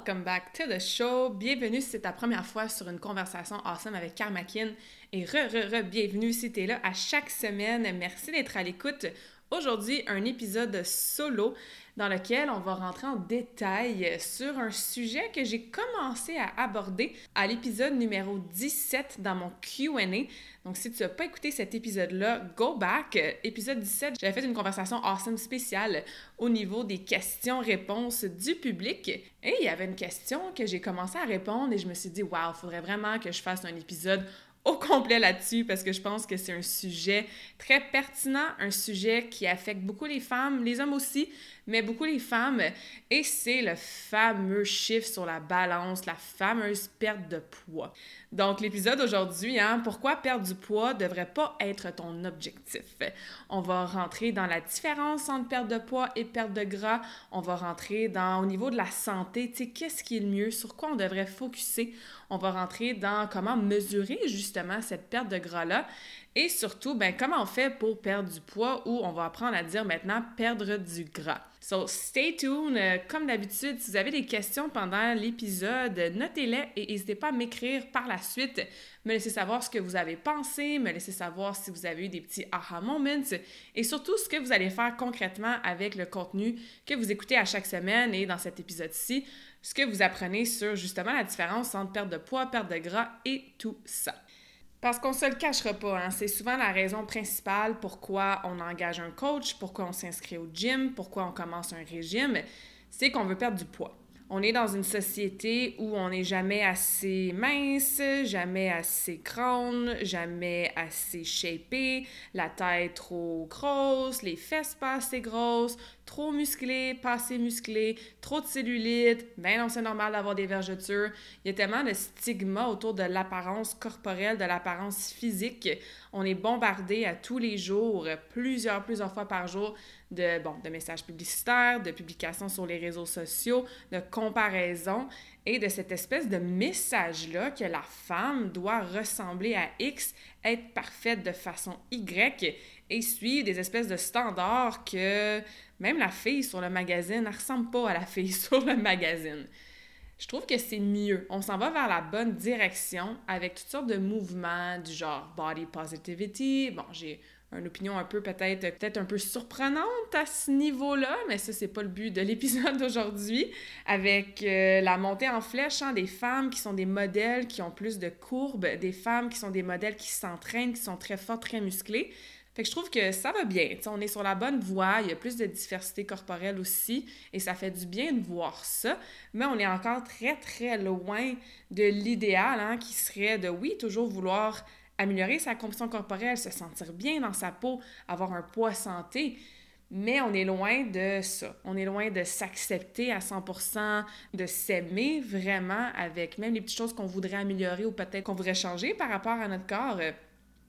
Welcome back to the show. Bienvenue si c'est ta première fois sur une conversation awesome avec Karmakin. Et re, re, re, bienvenue si tu es là à chaque semaine. Merci d'être à l'écoute. Aujourd'hui, un épisode solo dans lequel on va rentrer en détail sur un sujet que j'ai commencé à aborder à l'épisode numéro 17 dans mon QA. Donc, si tu n'as pas écouté cet épisode-là, go back. Épisode 17, j'avais fait une conversation awesome spéciale au niveau des questions-réponses du public. Et il y avait une question que j'ai commencé à répondre et je me suis dit, il faudrait vraiment que je fasse un épisode au complet là-dessus parce que je pense que c'est un sujet très pertinent, un sujet qui affecte beaucoup les femmes, les hommes aussi, mais beaucoup les femmes. Et c'est le fameux chiffre sur la balance, la fameuse perte de poids. Donc, l'épisode d'aujourd'hui, hein, pourquoi perdre du poids devrait pas être ton objectif? On va rentrer dans la différence entre perte de poids et perte de gras. On va rentrer dans, au niveau de la santé, tu sais, qu'est-ce qui est le mieux, sur quoi on devrait focuser? On va rentrer dans comment mesurer justement cette perte de gras-là. Et surtout, ben, comment on fait pour perdre du poids ou on va apprendre à dire maintenant perdre du gras? So, stay tuned. Euh, comme d'habitude, si vous avez des questions pendant l'épisode, notez-les et n'hésitez pas à m'écrire par la suite. Me laisser savoir ce que vous avez pensé, me laisser savoir si vous avez eu des petits aha moments et surtout ce que vous allez faire concrètement avec le contenu que vous écoutez à chaque semaine et dans cet épisode-ci, ce que vous apprenez sur justement la différence entre perte de poids, perte de gras et tout ça. Parce qu'on se le cachera pas, hein? c'est souvent la raison principale pourquoi on engage un coach, pourquoi on s'inscrit au gym, pourquoi on commence un régime, c'est qu'on veut perdre du poids. On est dans une société où on n'est jamais assez mince, jamais assez grande, jamais assez shapé, la tête trop grosse, les fesses pas assez grosses, trop musclé, pas assez musclé, trop de cellulite, ben non, c'est normal d'avoir des vergetures. Il y a tellement de stigma autour de l'apparence corporelle, de l'apparence physique. On est bombardé à tous les jours, plusieurs, plusieurs fois par jour, de, bon, de messages publicitaires, de publications sur les réseaux sociaux, de comparaisons et de cette espèce de message-là que la femme doit ressembler à X, être parfaite de façon Y et suivre des espèces de standards que même la fille sur le magazine, elle ressemble pas à la fille sur le magazine. Je trouve que c'est mieux. On s'en va vers la bonne direction avec toutes sortes de mouvements du genre body positivity. Bon, j'ai une opinion un peu peut-être peut-être un peu surprenante à ce niveau-là, mais ça c'est pas le but de l'épisode d'aujourd'hui avec euh, la montée en flèche hein, des femmes qui sont des modèles qui ont plus de courbes, des femmes qui sont des modèles qui s'entraînent, qui sont très fortes, très musclées. Fait je trouve que ça va bien. on est sur la bonne voie, il y a plus de diversité corporelle aussi, et ça fait du bien de voir ça. Mais on est encore très, très loin de l'idéal, hein, qui serait de, oui, toujours vouloir améliorer sa composition corporelle, se sentir bien dans sa peau, avoir un poids santé. Mais on est loin de ça. On est loin de s'accepter à 100%, de s'aimer vraiment avec même les petites choses qu'on voudrait améliorer ou peut-être qu'on voudrait changer par rapport à notre corps.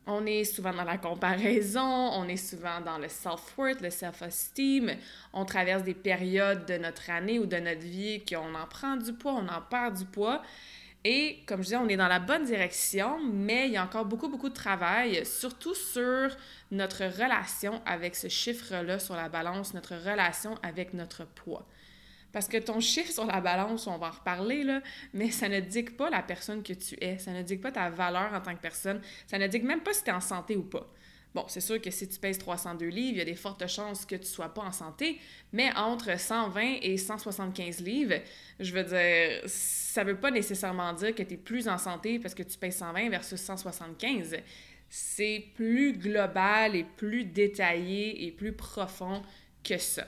On est souvent dans la comparaison, on est souvent dans le self-worth, le self-esteem. On traverse des périodes de notre année ou de notre vie qu'on en prend du poids, on en perd du poids. Et comme je disais, on est dans la bonne direction, mais il y a encore beaucoup, beaucoup de travail, surtout sur notre relation avec ce chiffre-là sur la balance, notre relation avec notre poids. Parce que ton chiffre sur la balance, on va en reparler, là, mais ça ne dit pas la personne que tu es. Ça ne dit pas ta valeur en tant que personne. Ça ne dit même pas si tu es en santé ou pas. Bon, c'est sûr que si tu pèses 302 livres, il y a des fortes chances que tu sois pas en santé, mais entre 120 et 175 livres, je veux dire, ça ne veut pas nécessairement dire que tu es plus en santé parce que tu pèses 120 versus 175. C'est plus global et plus détaillé et plus profond que ça.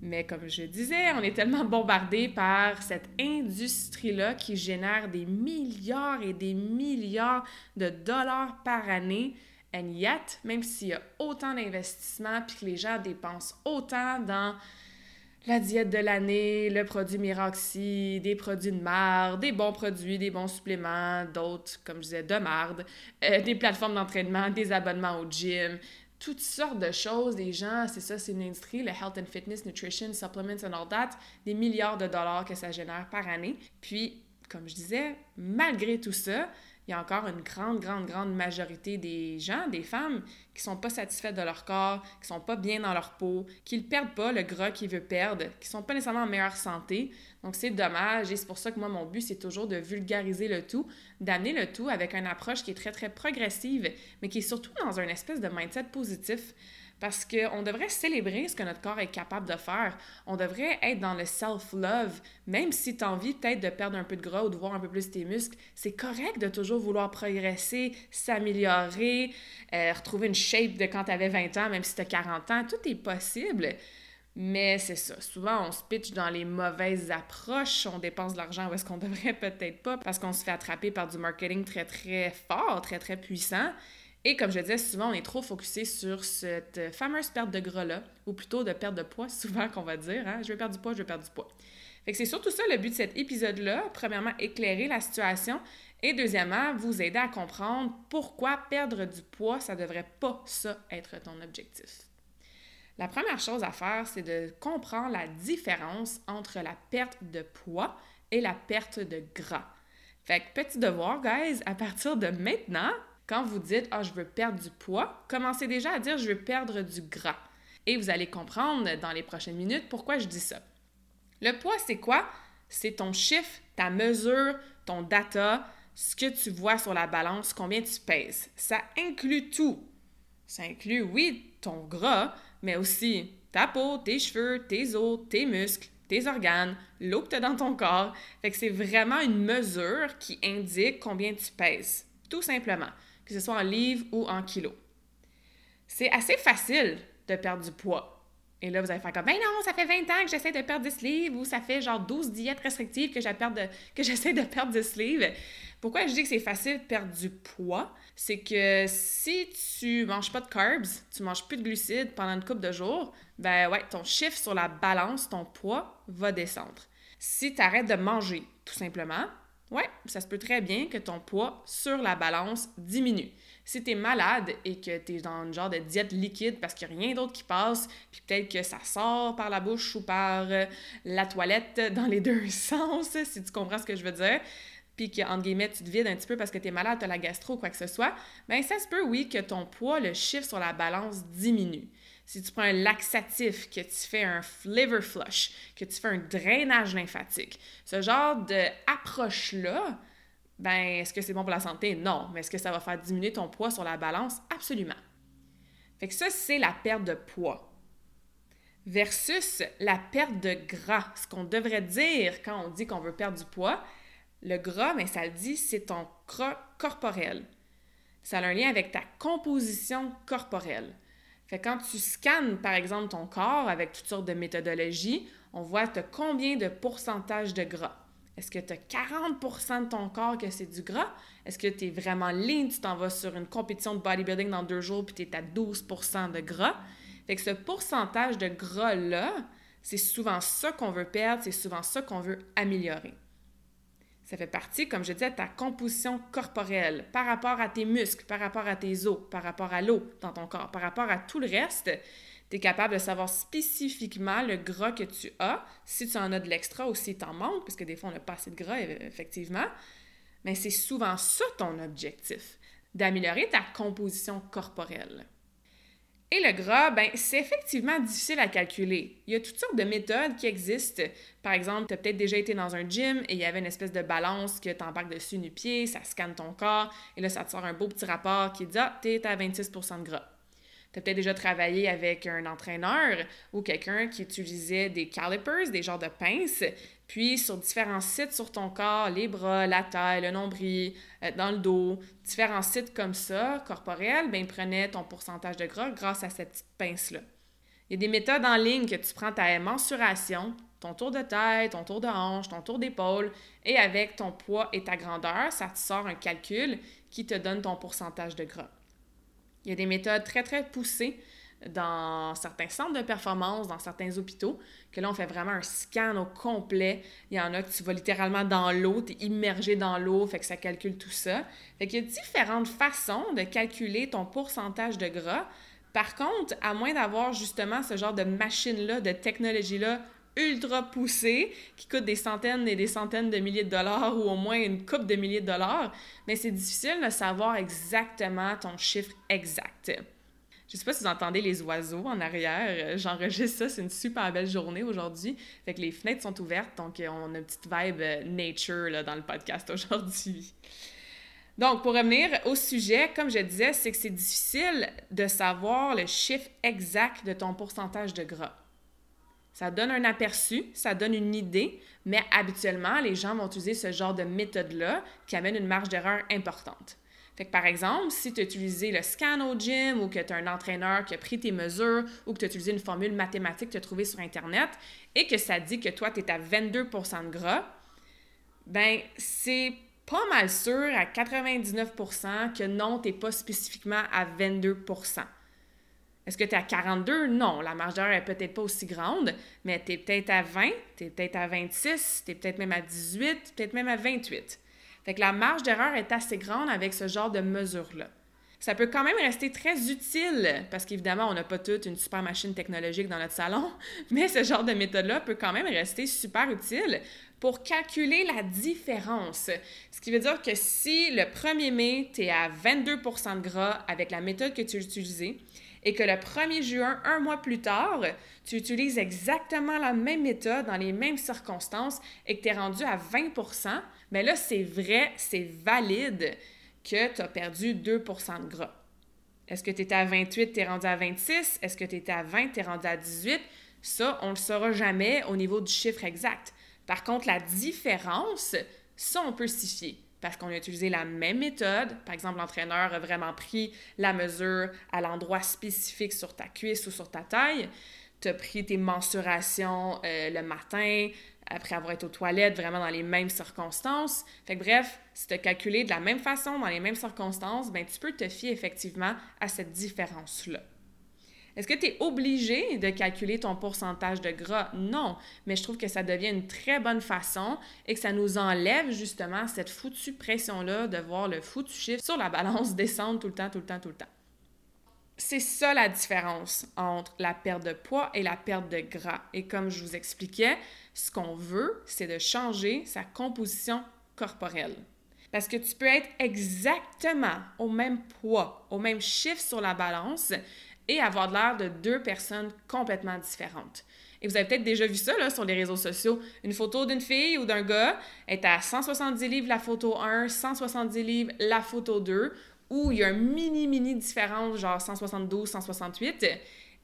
Mais comme je disais, on est tellement bombardé par cette industrie-là qui génère des milliards et des milliards de dollars par année. And yet, même s'il y a autant d'investissements puis que les gens dépensent autant dans la diète de l'année, le produit Miraxi, des produits de marde, des bons produits, des bons suppléments, d'autres, comme je disais, de marde, euh, des plateformes d'entraînement, des abonnements au gym, toutes sortes de choses. Des gens, c'est ça, c'est une industrie, le health and fitness, nutrition, supplements and all that, des milliards de dollars que ça génère par année. Puis, comme je disais, malgré tout ça, il y a encore une grande, grande, grande majorité des gens, des femmes, qui sont pas satisfaites de leur corps, qui sont pas bien dans leur peau, qui ne perdent pas le gras qu'ils veulent perdre, qui sont pas nécessairement en meilleure santé. Donc c'est dommage et c'est pour ça que moi, mon but, c'est toujours de vulgariser le tout, d'amener le tout avec une approche qui est très, très progressive, mais qui est surtout dans un espèce de mindset positif. Parce qu'on devrait célébrer ce que notre corps est capable de faire. On devrait être dans le self-love, même si tu as envie peut-être de perdre un peu de gras ou de voir un peu plus tes muscles. C'est correct de toujours vouloir progresser, s'améliorer, euh, retrouver une shape de quand tu avais 20 ans, même si tu as 40 ans. Tout est possible. Mais c'est ça. Souvent, on se pitch dans les mauvaises approches. On dépense de l'argent où est-ce qu'on devrait peut-être pas parce qu'on se fait attraper par du marketing très, très fort, très, très puissant. Et comme je disais, souvent, on est trop focusé sur cette fameuse perte de gras-là, ou plutôt de perte de poids, souvent qu'on va dire. Hein? Je vais perdre du poids, je vais perdre du poids. Fait que c'est surtout ça le but de cet épisode-là. Premièrement, éclairer la situation. Et deuxièmement, vous aider à comprendre pourquoi perdre du poids, ça devrait pas ça être ton objectif. La première chose à faire, c'est de comprendre la différence entre la perte de poids et la perte de gras. Fait que petit devoir, guys, à partir de maintenant, quand vous dites Ah, je veux perdre du poids, commencez déjà à dire Je veux perdre du gras. Et vous allez comprendre dans les prochaines minutes pourquoi je dis ça. Le poids, c'est quoi? C'est ton chiffre, ta mesure, ton data, ce que tu vois sur la balance, combien tu pèses. Ça inclut tout. Ça inclut, oui, ton gras, mais aussi ta peau, tes cheveux, tes os, tes muscles, tes organes, l'eau que tu as dans ton corps. Fait que c'est vraiment une mesure qui indique combien tu pèses, tout simplement que ce soit en livres ou en kilos. C'est assez facile de perdre du poids. Et là, vous allez faire comme, ben non, ça fait 20 ans que j'essaie de perdre 10 livres ou ça fait genre 12 diètes restrictives que j'essaie de, de perdre 10 livres. Pourquoi je dis que c'est facile de perdre du poids? C'est que si tu manges pas de carbs, tu manges plus de glucides pendant une couple de jours, ben ouais, ton chiffre sur la balance, ton poids, va descendre. Si tu arrêtes de manger, tout simplement, oui, ça se peut très bien que ton poids sur la balance diminue. Si tu es malade et que tu es dans une genre de diète liquide parce qu'il n'y a rien d'autre qui passe, puis peut-être que ça sort par la bouche ou par euh, la toilette dans les deux sens, si tu comprends ce que je veux dire, puis que, entre guillemets, tu te vides un petit peu parce que tu es malade, tu as la gastro ou quoi que ce soit, bien, ça se peut, oui, que ton poids, le chiffre sur la balance diminue si tu prends un laxatif, que tu fais un liver flush, que tu fais un drainage lymphatique, ce genre d'approche-là, ben, est-ce que c'est bon pour la santé? Non. Mais est-ce que ça va faire diminuer ton poids sur la balance? Absolument. Fait que ça, c'est la perte de poids. Versus la perte de gras. Ce qu'on devrait dire quand on dit qu'on veut perdre du poids, le gras, mais ça le dit, c'est ton gras corporel. Ça a un lien avec ta composition corporelle. Fait quand tu scannes, par exemple, ton corps avec toutes sortes de méthodologies, on voit tu combien de pourcentage de gras. Est-ce que tu as 40 de ton corps que c'est du gras? Est-ce que tu es vraiment lean, tu t'en vas sur une compétition de bodybuilding dans deux jours puis tu es à 12 de gras? Fait que ce pourcentage de gras-là, c'est souvent ça qu'on veut perdre, c'est souvent ça qu'on veut améliorer. Ça fait partie, comme je disais, de ta composition corporelle par rapport à tes muscles, par rapport à tes os, par rapport à l'eau dans ton corps, par rapport à tout le reste. Tu es capable de savoir spécifiquement le gras que tu as, si tu en as de l'extra ou si tu en manques, parce que des fois, on n'a pas assez de gras, effectivement. Mais c'est souvent ça ton objectif, d'améliorer ta composition corporelle. Et le gras, ben, c'est effectivement difficile à calculer. Il y a toutes sortes de méthodes qui existent. Par exemple, tu as peut-être déjà été dans un gym et il y avait une espèce de balance que tu embarques dessus du pied, ça scanne ton corps et là, ça te sort un beau petit rapport qui dit Ah, tu es à 26% de gras. Tu as peut-être déjà travaillé avec un entraîneur ou quelqu'un qui utilisait des calipers, des genres de pinces, puis sur différents sites sur ton corps, les bras, la taille, le nombril, euh, dans le dos, différents sites comme ça, corporels, ben, ils prenaient ton pourcentage de gras grâce à cette petite pince-là. Il y a des méthodes en ligne que tu prends ta mensuration, ton tour de tête, ton tour de hanche, ton tour d'épaule, et avec ton poids et ta grandeur, ça te sort un calcul qui te donne ton pourcentage de gras. Il y a des méthodes très, très poussées dans certains centres de performance, dans certains hôpitaux, que là, on fait vraiment un scan au complet. Il y en a que tu vas littéralement dans l'eau, tu es immergé dans l'eau, fait que ça calcule tout ça. Fait qu'il y a différentes façons de calculer ton pourcentage de gras. Par contre, à moins d'avoir justement ce genre de machine-là, de technologie-là ultra poussée, qui coûte des centaines et des centaines de milliers de dollars ou au moins une coupe de milliers de dollars, mais c'est difficile de savoir exactement ton chiffre exact. Je sais pas si vous entendez les oiseaux en arrière. J'enregistre ça, c'est une super belle journée aujourd'hui. Fait que les fenêtres sont ouvertes, donc euh, on a une petite vibe euh, nature là, dans le podcast aujourd'hui. Donc, pour revenir au sujet, comme je disais, c'est que c'est difficile de savoir le chiffre exact de ton pourcentage de gras. Ça donne un aperçu, ça donne une idée, mais habituellement, les gens vont utiliser ce genre de méthode-là qui amène une marge d'erreur importante. Fait que par exemple, si tu as utilisé le scan au gym ou que tu as un entraîneur qui a pris tes mesures ou que tu as utilisé une formule mathématique que tu as trouvée sur Internet et que ça dit que toi, tu es à 22% de gras, ben c'est pas mal sûr à 99% que non, tu n'es pas spécifiquement à 22% est-ce que tu es à 42? Non, la marge d'erreur est peut-être pas aussi grande, mais tu es peut-être à 20, tu es peut-être à 26, tu es peut-être même à 18, peut-être même à 28. Fait la marge d'erreur est assez grande avec ce genre de mesures-là. Ça peut quand même rester très utile parce qu'évidemment, on n'a pas toute une super machine technologique dans notre salon, mais ce genre de méthode-là peut quand même rester super utile pour calculer la différence. Ce qui veut dire que si le 1er mai, tu es à 22% de gras avec la méthode que tu as utilisée, et que le 1er juin, un mois plus tard, tu utilises exactement la même méthode dans les mêmes circonstances et que tu es rendu à 20 mais là, c'est vrai, c'est valide que tu as perdu 2% de gras. Est-ce que tu étais à 28, tu es rendu à 26? Est-ce que tu étais à 20, tu es rendu à 18? Ça, on ne le saura jamais au niveau du chiffre exact. Par contre, la différence, ça, on peut s'y fier parce qu'on a utilisé la même méthode. Par exemple, l'entraîneur a vraiment pris la mesure à l'endroit spécifique sur ta cuisse ou sur ta taille. Tu as pris tes mensurations euh, le matin, après avoir été aux toilettes, vraiment dans les mêmes circonstances. Fait que bref, si tu as calculé de la même façon, dans les mêmes circonstances, ben tu peux te fier effectivement à cette différence-là. Est-ce que tu es obligé de calculer ton pourcentage de gras? Non, mais je trouve que ça devient une très bonne façon et que ça nous enlève justement cette foutue pression-là de voir le foutu chiffre sur la balance descendre tout le temps, tout le temps, tout le temps. C'est ça la différence entre la perte de poids et la perte de gras. Et comme je vous expliquais, ce qu'on veut, c'est de changer sa composition corporelle. Parce que tu peux être exactement au même poids, au même chiffre sur la balance, et avoir l'air de deux personnes complètement différentes. Et vous avez peut-être déjà vu ça sur les réseaux sociaux. Une photo d'une fille ou d'un gars est à 170 livres la photo 1, 170 livres la photo 2, où il y a un mini, mini différence, genre 172, 168.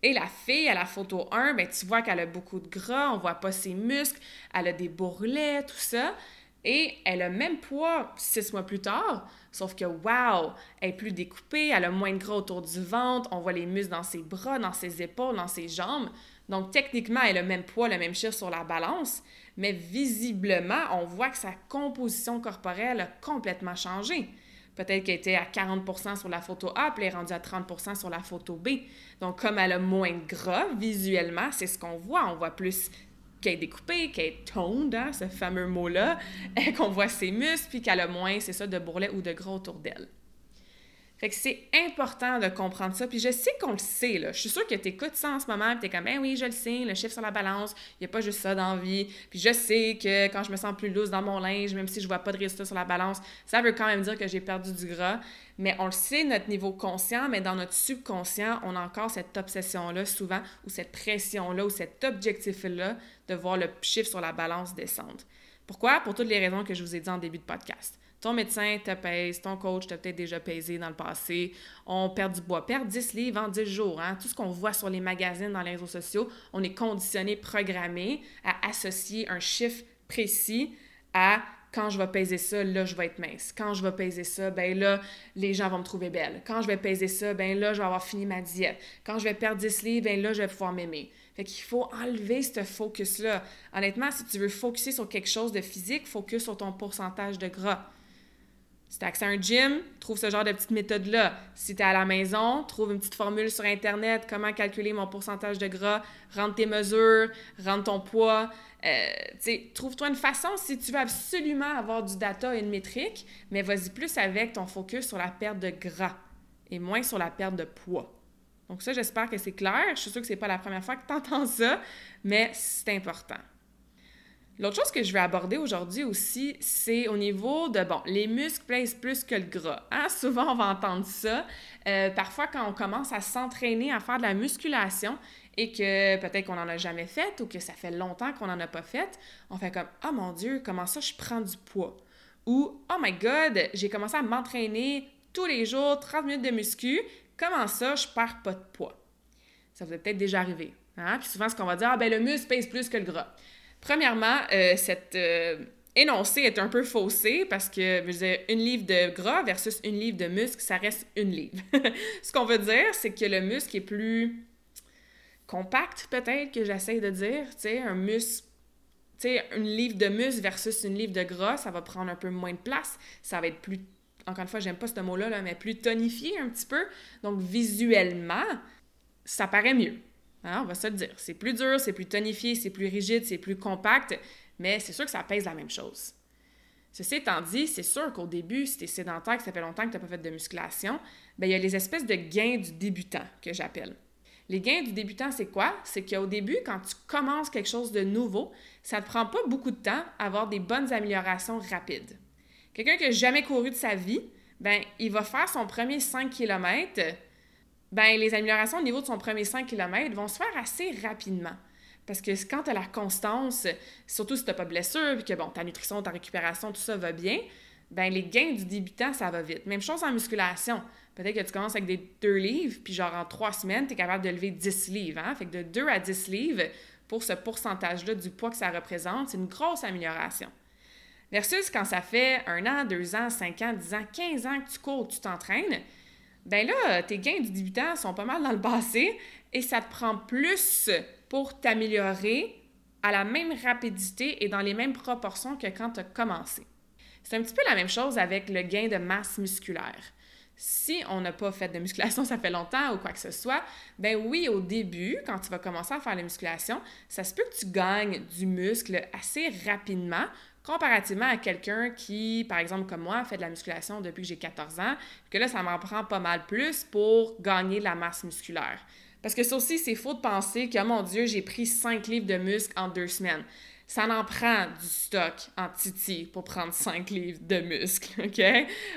Et la fille à la photo 1, ben, tu vois qu'elle a beaucoup de gras, on voit pas ses muscles, elle a des bourrelets, tout ça. Et elle a même poids six mois plus tard, sauf que, wow, elle est plus découpée, elle a moins de gras autour du ventre, on voit les muscles dans ses bras, dans ses épaules, dans ses jambes. Donc, techniquement, elle a le même poids, le même chiffre sur la balance, mais visiblement, on voit que sa composition corporelle a complètement changé. Peut-être qu'elle était à 40% sur la photo A, puis elle est rendue à 30% sur la photo B. Donc, comme elle a moins de gras visuellement, c'est ce qu'on voit. On voit plus qu'elle est découpée, qu'elle est toned, hein, ce fameux mot-là, qu'on voit ses muscles, puis qu'elle a moins, c'est ça, de bourrelets ou de gros autour d'elle. Fait que c'est important de comprendre ça. Puis je sais qu'on le sait, là. Je suis sûre que tu écoutes ça en ce moment, puis tu es comme, ben oui, je le sais, le chiffre sur la balance, il n'y a pas juste ça dans vie. Puis je sais que quand je me sens plus loose dans mon linge, même si je vois pas de résultat sur la balance, ça veut quand même dire que j'ai perdu du gras. Mais on le sait, notre niveau conscient, mais dans notre subconscient, on a encore cette obsession-là souvent, ou cette pression-là, ou cet objectif-là de voir le chiffre sur la balance descendre. Pourquoi? Pour toutes les raisons que je vous ai dit en début de podcast. Ton médecin te pèse, ton coach t'a peut-être déjà pesé dans le passé. On perd du bois, perd 10 livres en 10 jours. Hein? Tout ce qu'on voit sur les magazines, dans les réseaux sociaux, on est conditionné, programmé à associer un chiffre précis à quand je vais peser ça, là, je vais être mince. Quand je vais peser ça, ben là, les gens vont me trouver belle. Quand je vais peser ça, ben là, je vais avoir fini ma diète. Quand je vais perdre 10 livres, ben là, je vais pouvoir m'aimer. Fait qu'il faut enlever ce focus-là. Honnêtement, si tu veux focuser sur quelque chose de physique, focus sur ton pourcentage de gras. Si tu as accès à un gym, trouve ce genre de petite méthode-là. Si tu es à la maison, trouve une petite formule sur Internet, comment calculer mon pourcentage de gras, rentre tes mesures, rentre ton poids. Euh, trouve-toi une façon si tu veux absolument avoir du data et une métrique, mais vas-y plus avec ton focus sur la perte de gras et moins sur la perte de poids. Donc ça, j'espère que c'est clair. Je suis sûre que c'est pas la première fois que tu entends ça, mais c'est important. L'autre chose que je vais aborder aujourd'hui aussi, c'est au niveau de, bon, les muscles pèsent plus que le gras. Hein? Souvent, on va entendre ça. Euh, parfois, quand on commence à s'entraîner à faire de la musculation et que peut-être qu'on n'en a jamais fait ou que ça fait longtemps qu'on n'en a pas fait, on fait comme, oh mon Dieu, comment ça, je prends du poids? Ou, oh my God, j'ai commencé à m'entraîner tous les jours, 30 minutes de muscu, comment ça, je perds pas de poids? Ça vous est peut-être déjà arrivé. Hein? Puis souvent, ce qu'on va dire, ah ben le muscle pèse plus que le gras. Premièrement, euh, cette euh, énoncé est un peu faussé parce que, je veux une livre de gras versus une livre de muscle, ça reste une livre. Ce qu'on veut dire, c'est que le muscle est plus compact, peut-être, que j'essaie de dire. Tu sais, un muscle tu sais, une livre de muscle versus une livre de gras, ça va prendre un peu moins de place. Ça va être plus, encore une fois, j'aime pas ce mot-là, là, mais plus tonifié un petit peu. Donc, visuellement, ça paraît mieux. Hein, on va se le dire. C'est plus dur, c'est plus tonifié, c'est plus rigide, c'est plus compact, mais c'est sûr que ça pèse la même chose. Ceci étant dit, c'est sûr qu'au début, si tu es sédentaire, que ça fait longtemps que tu n'as pas fait de musculation, bien, il y a les espèces de gains du débutant que j'appelle. Les gains du débutant, c'est quoi? C'est qu'au début, quand tu commences quelque chose de nouveau, ça ne te prend pas beaucoup de temps à avoir des bonnes améliorations rapides. Quelqu'un qui n'a jamais couru de sa vie, ben, il va faire son premier 5 km ben les améliorations au niveau de son premier 5 km vont se faire assez rapidement. Parce que quand tu as la constance, surtout si tu pas de blessure, puis que bon, ta nutrition, ta récupération, tout ça va bien, ben les gains du débutant, ça va vite. Même chose en musculation. Peut-être que tu commences avec des 2 livres, puis genre en 3 semaines, tu es capable de lever 10 livres. Hein? Fait que de 2 à 10 livres, pour ce pourcentage-là du poids que ça représente, c'est une grosse amélioration. Versus quand ça fait un an, deux ans, 5 ans, 10 ans, 15 ans que tu cours, que tu t'entraînes, ben là, tes gains du débutant sont pas mal dans le passé et ça te prend plus pour t'améliorer à la même rapidité et dans les mêmes proportions que quand tu as commencé. C'est un petit peu la même chose avec le gain de masse musculaire. Si on n'a pas fait de musculation, ça fait longtemps ou quoi que ce soit, ben oui, au début, quand tu vas commencer à faire la musculation, ça se peut que tu gagnes du muscle assez rapidement comparativement à quelqu'un qui, par exemple comme moi, fait de la musculation depuis que j'ai 14 ans, que là, ça m'en prend pas mal plus pour gagner de la masse musculaire. Parce que ça aussi, c'est faux de penser que, mon Dieu, j'ai pris 5 livres de muscle en deux semaines ça en prend du stock en titi pour prendre 5 livres de muscles, OK?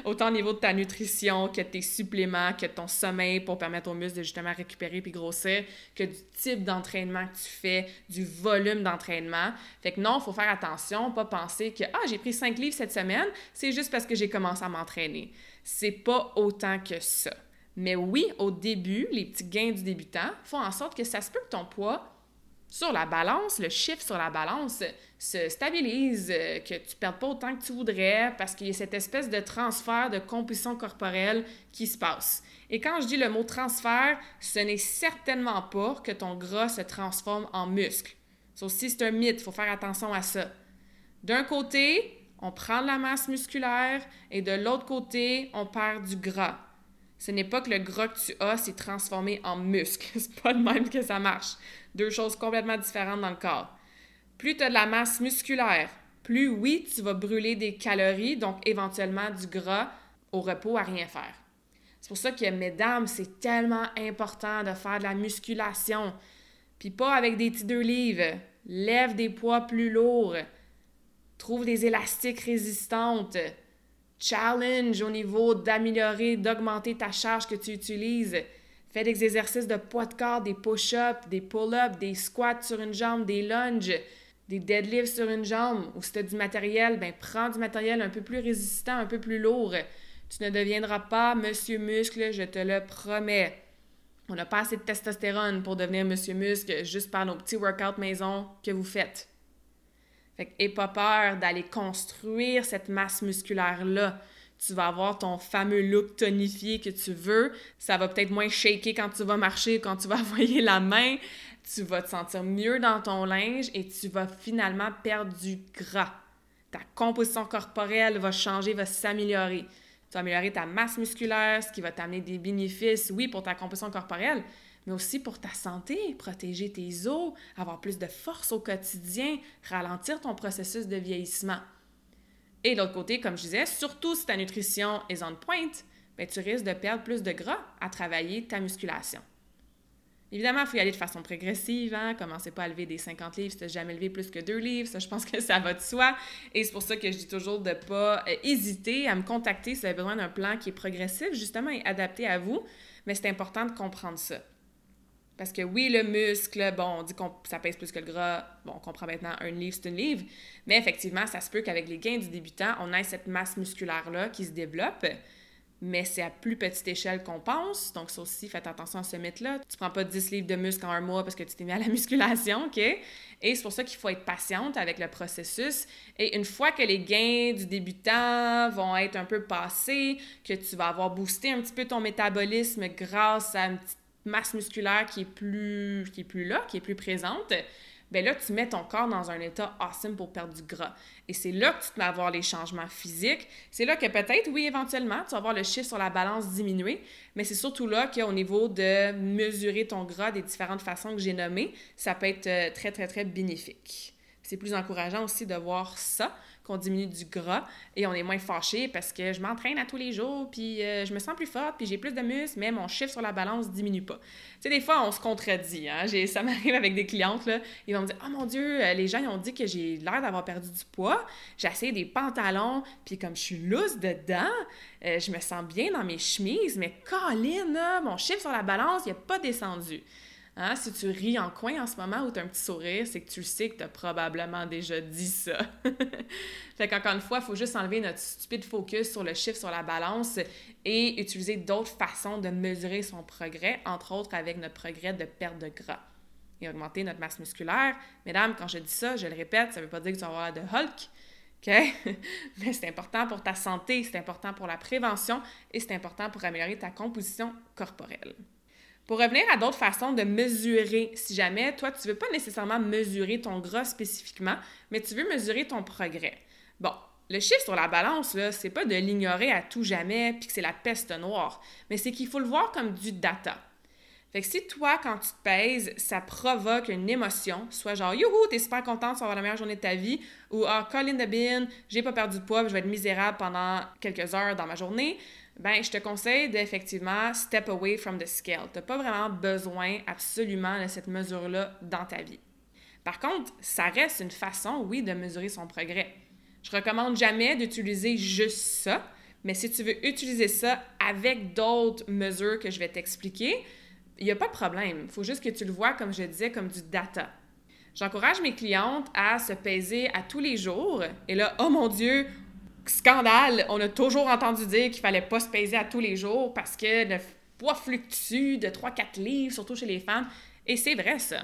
Autant au niveau de ta nutrition, que tes suppléments, que ton sommeil pour permettre aux muscles de justement récupérer puis grossir, que du type d'entraînement que tu fais, du volume d'entraînement. Fait que non, il faut faire attention, pas penser que « Ah, j'ai pris 5 livres cette semaine, c'est juste parce que j'ai commencé à m'entraîner. » C'est pas autant que ça. Mais oui, au début, les petits gains du débutant font en sorte que ça se peut que ton poids sur la balance, le chiffre sur la balance se stabilise, euh, que tu ne perds pas autant que tu voudrais parce qu'il y a cette espèce de transfert de composition corporelle qui se passe. Et quand je dis le mot transfert, ce n'est certainement pas que ton gras se transforme en muscle. Ça aussi, c'est un mythe, il faut faire attention à ça. D'un côté, on prend de la masse musculaire et de l'autre côté, on perd du gras. Ce n'est pas que le gras que tu as s'est transformé en muscle. C'est pas de même que ça marche. Deux choses complètement différentes dans le corps. Plus tu as de la masse musculaire, plus oui, tu vas brûler des calories, donc éventuellement du gras au repos à rien faire. C'est pour ça que, mesdames, c'est tellement important de faire de la musculation. Puis pas avec des petits deux. Lève des poids plus lourds. Trouve des élastiques résistantes. Challenge au niveau d'améliorer, d'augmenter ta charge que tu utilises. Fais des exercices de poids de corps, des push-ups, des pull-ups, des squats sur une jambe, des lunges, des deadlifts sur une jambe. Ou si tu as du matériel, ben prends du matériel un peu plus résistant, un peu plus lourd. Tu ne deviendras pas monsieur muscle, je te le promets. On n'a pas assez de testostérone pour devenir monsieur muscle juste par nos petits workouts maison que vous faites. Fait que, pas peur d'aller construire cette masse musculaire-là. Tu vas avoir ton fameux look tonifié que tu veux. Ça va peut-être moins shaker quand tu vas marcher, quand tu vas envoyer la main. Tu vas te sentir mieux dans ton linge et tu vas finalement perdre du gras. Ta composition corporelle va changer, va s'améliorer. Tu vas améliorer ta masse musculaire, ce qui va t'amener des bénéfices, oui, pour ta composition corporelle, mais aussi pour ta santé, protéger tes os, avoir plus de force au quotidien, ralentir ton processus de vieillissement. Et de l'autre côté, comme je disais, surtout si ta nutrition est en pointe, ben, tu risques de perdre plus de gras à travailler ta musculation. Évidemment, il faut y aller de façon progressive. Hein? Commencez pas à lever des 50 livres si tu n'as jamais levé plus que 2 livres. Ça, je pense que ça va de soi. Et c'est pour ça que je dis toujours de ne pas euh, hésiter à me contacter si vous avez besoin d'un plan qui est progressif, justement, et adapté à vous. Mais c'est important de comprendre ça. Parce que oui, le muscle, bon, on dit que ça pèse plus que le gras. Bon, on comprend maintenant un livre, c'est une livre. Mais effectivement, ça se peut qu'avec les gains du débutant, on ait cette masse musculaire-là qui se développe mais c'est à plus petite échelle qu'on pense. Donc, ça aussi, faites attention à ce mythe-là. Tu prends pas 10 livres de muscle en un mois parce que tu t'es mis à la musculation, OK? Et c'est pour ça qu'il faut être patiente avec le processus. Et une fois que les gains du débutant vont être un peu passés, que tu vas avoir boosté un petit peu ton métabolisme grâce à une petite masse musculaire qui est plus, qui plus là, qui est plus présente, ben là, tu mets ton corps dans un état awesome pour perdre du gras. Et c'est là que tu vas avoir les changements physiques. C'est là que peut-être, oui, éventuellement, tu vas voir le chiffre sur la balance diminuer, mais c'est surtout là qu'au niveau de mesurer ton gras des différentes façons que j'ai nommées, ça peut être euh, très, très, très bénéfique. C'est plus encourageant aussi de voir ça qu'on diminue du gras et on est moins fâché parce que je m'entraîne à tous les jours, puis euh, je me sens plus forte, puis j'ai plus de muscles, mais mon chiffre sur la balance diminue pas. Tu sais, des fois, on se contredit. Hein? Ça m'arrive avec des clientes, ils vont me dire « Oh mon Dieu, euh, les gens ils ont dit que j'ai l'air d'avoir perdu du poids. J'ai essayé des pantalons, puis comme je suis loose dedans, euh, je me sens bien dans mes chemises, mais Colin, mon chiffre sur la balance, il n'a pas descendu. » Hein? Si tu ris en coin en ce moment ou tu as un petit sourire, c'est que tu sais que tu as probablement déjà dit ça. fait qu'encore une fois, il faut juste enlever notre stupide focus sur le chiffre sur la balance et utiliser d'autres façons de mesurer son progrès, entre autres avec notre progrès de perte de gras et augmenter notre masse musculaire. Mesdames, quand je dis ça, je le répète, ça ne veut pas dire que tu vas avoir de Hulk, OK? Mais c'est important pour ta santé, c'est important pour la prévention et c'est important pour améliorer ta composition corporelle. Pour revenir à d'autres façons de mesurer, si jamais toi, tu veux pas nécessairement mesurer ton gras spécifiquement, mais tu veux mesurer ton progrès. Bon, le chiffre sur la balance, là, c'est pas de l'ignorer à tout jamais puis que c'est la peste noire, mais c'est qu'il faut le voir comme du data. Fait que si toi, quand tu te pèses, ça provoque une émotion, soit genre youhou, t'es super contente de avoir la meilleure journée de ta vie, ou ah, call in the bin, j'ai pas perdu de poids, je vais être misérable pendant quelques heures dans ma journée, ben je te conseille d'effectivement step away from the scale. Tu n'as pas vraiment besoin absolument de cette mesure-là dans ta vie. Par contre, ça reste une façon, oui, de mesurer son progrès. Je recommande jamais d'utiliser juste ça, mais si tu veux utiliser ça avec d'autres mesures que je vais t'expliquer, il n'y a pas de problème. Il faut juste que tu le vois, comme je disais, comme du data. J'encourage mes clientes à se peser à tous les jours. Et là, oh mon Dieu, scandale, on a toujours entendu dire qu'il fallait pas se peser à tous les jours parce que le poids fluctue de 3-4 livres, surtout chez les femmes. Et c'est vrai, ça.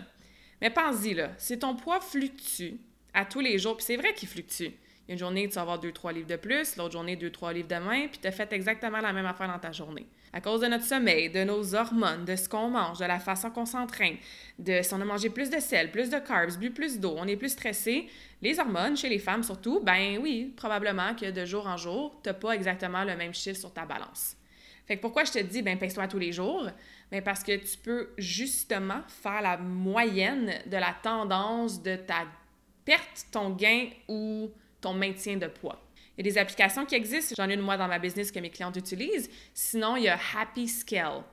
Mais pense-y, là, si ton poids fluctue à tous les jours, puis c'est vrai qu'il fluctue. Une journée, tu vas avoir 2-3 livres de plus, l'autre journée, 2-3 livres de moins, puis tu as fait exactement la même affaire dans ta journée à cause de notre sommeil, de nos hormones, de ce qu'on mange, de la façon qu'on s'entraîne, de si on a mangé plus de sel, plus de carbs, bu plus d'eau, on est plus stressé, les hormones, chez les femmes surtout, ben oui, probablement que de jour en jour, tu n'as pas exactement le même chiffre sur ta balance. Fait que pourquoi je te dis, ben pèse-toi tous les jours? Ben parce que tu peux justement faire la moyenne de la tendance de ta perte, ton gain ou ton maintien de poids. Il y a des applications qui existent. J'en ai une moi dans ma business que mes clientes utilisent. Sinon, il y a Happy Scale.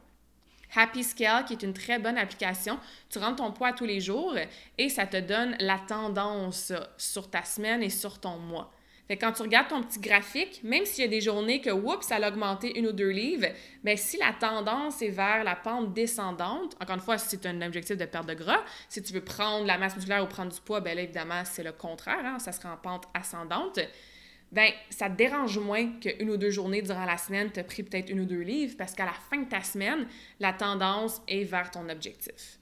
Happy Scale, qui est une très bonne application. Tu rentres ton poids tous les jours et ça te donne la tendance sur ta semaine et sur ton mois. Fait quand tu regardes ton petit graphique, même s'il y a des journées que, oups, ça a augmenté une ou deux livres, bien, si la tendance est vers la pente descendante, encore une fois, si c'est un objectif de perte de gras, si tu veux prendre la masse musculaire ou prendre du poids, bien là, évidemment, c'est le contraire, hein, ça sera en pente ascendante ben ça te dérange moins qu'une ou deux journées durant la semaine, tu as pris peut-être une ou deux livres parce qu'à la fin de ta semaine, la tendance est vers ton objectif.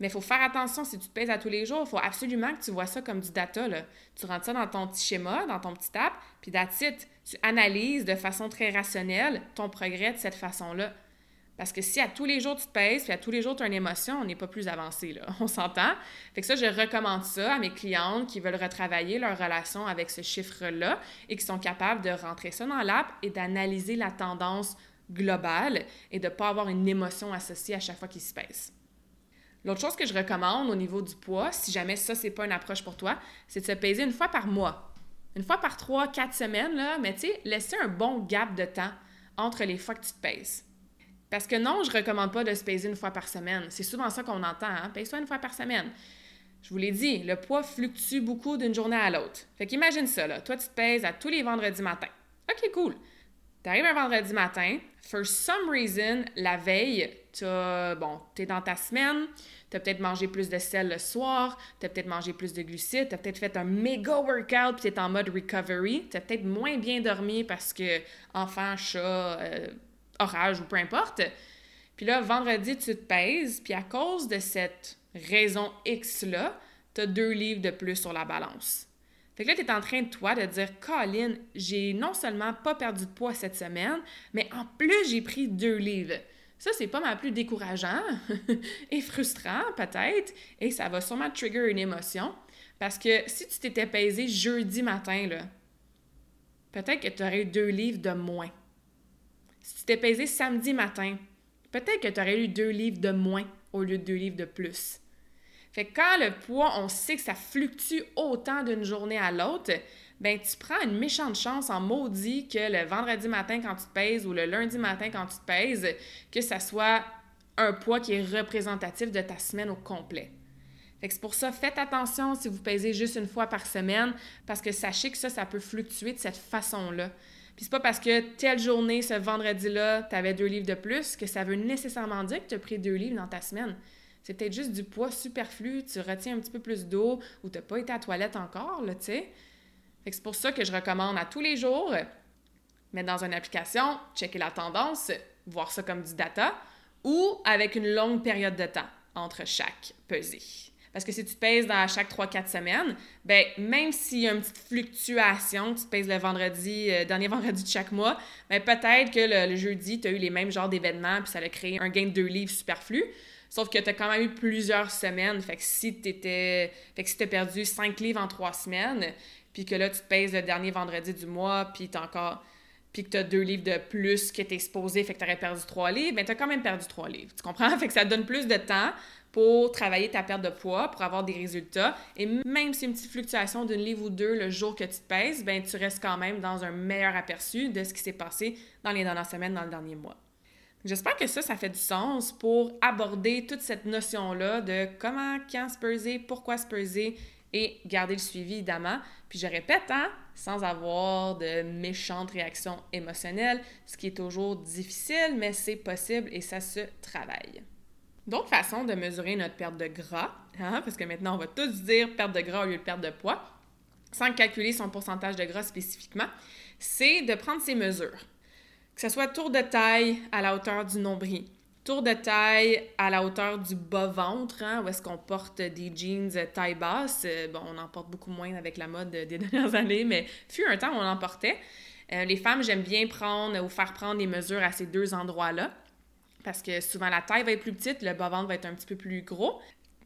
Mais il faut faire attention si tu te pèses à tous les jours. Il faut absolument que tu vois ça comme du data. Tu rentres ça dans ton petit schéma, dans ton petit app, puis that's. Tu analyses de façon très rationnelle ton progrès de cette façon-là. Parce que si à tous les jours tu te pèses, puis à tous les jours tu as une émotion, on n'est pas plus avancé, là. On s'entend? Fait que ça, je recommande ça à mes clientes qui veulent retravailler leur relation avec ce chiffre-là et qui sont capables de rentrer ça dans l'app et d'analyser la tendance globale et de ne pas avoir une émotion associée à chaque fois qu'ils se pèsent. L'autre chose que je recommande au niveau du poids, si jamais ça, c'est pas une approche pour toi, c'est de se peser une fois par mois. Une fois par trois, quatre semaines, là, mais tu sais, laisser un bon gap de temps entre les fois que tu te pèses. Parce que non, je recommande pas de se peser une fois par semaine. C'est souvent ça qu'on entend, hein? Pèse-toi une fois par semaine. Je vous l'ai dit, le poids fluctue beaucoup d'une journée à l'autre. Fait qu'imagine ça, là. Toi, tu te pèses à tous les vendredis matins. OK, cool. T'arrives un vendredi matin, for some reason, la veille, t'as, bon, t'es dans ta semaine, t'as peut-être mangé plus de sel le soir, t'as peut-être mangé plus de glucides, t'as peut-être fait un méga workout puis t'es en mode recovery, t'as peut-être moins bien dormi parce que enfant, chat, euh, orage ou peu importe. Puis là, vendredi, tu te pèses, puis à cause de cette raison X-là, t'as deux livres de plus sur la balance. Fait que là, tu es en train de toi de dire, Colin, j'ai non seulement pas perdu de poids cette semaine, mais en plus, j'ai pris deux livres. Ça, c'est pas mal plus décourageant et frustrant, peut-être, et ça va sûrement trigger une émotion. Parce que si tu t'étais pesé jeudi matin, là, peut-être que tu aurais eu deux livres de moins. Si tu t'es pesé samedi matin, peut-être que tu aurais eu deux livres de moins au lieu de deux livres de plus. Fait que quand le poids, on sait que ça fluctue autant d'une journée à l'autre, ben tu prends une méchante chance en maudit que le vendredi matin quand tu te pèses ou le lundi matin quand tu te pèses, que ça soit un poids qui est représentatif de ta semaine au complet. Fait que c'est pour ça, faites attention si vous pesez juste une fois par semaine, parce que sachez que ça, ça peut fluctuer de cette façon-là. Puis c'est pas parce que telle journée, ce vendredi-là, tu avais deux livres de plus, que ça veut nécessairement dire que tu as pris deux livres dans ta semaine. C'est peut-être juste du poids superflu, tu retiens un petit peu plus d'eau ou tu n'as pas été à la toilette encore, là, tu sais. C'est pour ça que je recommande à tous les jours, mettre dans une application, checker la tendance, voir ça comme du data, ou avec une longue période de temps entre chaque pesée. Parce que si tu pèses dans chaque 3-4 semaines, ben même s'il y a une petite fluctuation, tu pèses le vendredi, euh, dernier vendredi de chaque mois, ben peut-être que le, jeudi, tu as eu les mêmes genres d'événements, puis ça a créé un gain de deux livres superflu. Sauf que tu as quand même eu plusieurs semaines. Fait que si tu si t'as perdu 5 livres en 3 semaines, puis que là, tu te pèses le dernier vendredi du mois, puis t'as encore. Puis que tu as deux livres de plus que tu es supposé, fait que tu aurais perdu 3 livres, mais tu as quand même perdu 3 livres. Tu comprends? Fait que ça donne plus de temps pour travailler ta perte de poids, pour avoir des résultats. Et même si une petite fluctuation d'une livre ou deux le jour que tu te pèses, ben tu restes quand même dans un meilleur aperçu de ce qui s'est passé dans les dernières semaines, dans le dernier mois. J'espère que ça, ça fait du sens pour aborder toute cette notion-là de comment, quand se peser, pourquoi se peser et garder le suivi, évidemment. Puis je répète, hein, sans avoir de méchantes réactions émotionnelles, ce qui est toujours difficile, mais c'est possible et ça se travaille. D'autres façons de mesurer notre perte de gras, hein, parce que maintenant on va tous dire perte de gras au lieu de perte de poids, sans calculer son pourcentage de gras spécifiquement, c'est de prendre ses mesures. Que ce soit tour de taille à la hauteur du nombril, tour de taille à la hauteur du bas-ventre, hein, où est-ce qu'on porte des jeans taille basse. Euh, bon, on en porte beaucoup moins avec la mode des dernières années, mais fut un temps où on en portait. Euh, les femmes, j'aime bien prendre ou faire prendre des mesures à ces deux endroits-là parce que souvent la taille va être plus petite, le bas-ventre va être un petit peu plus gros.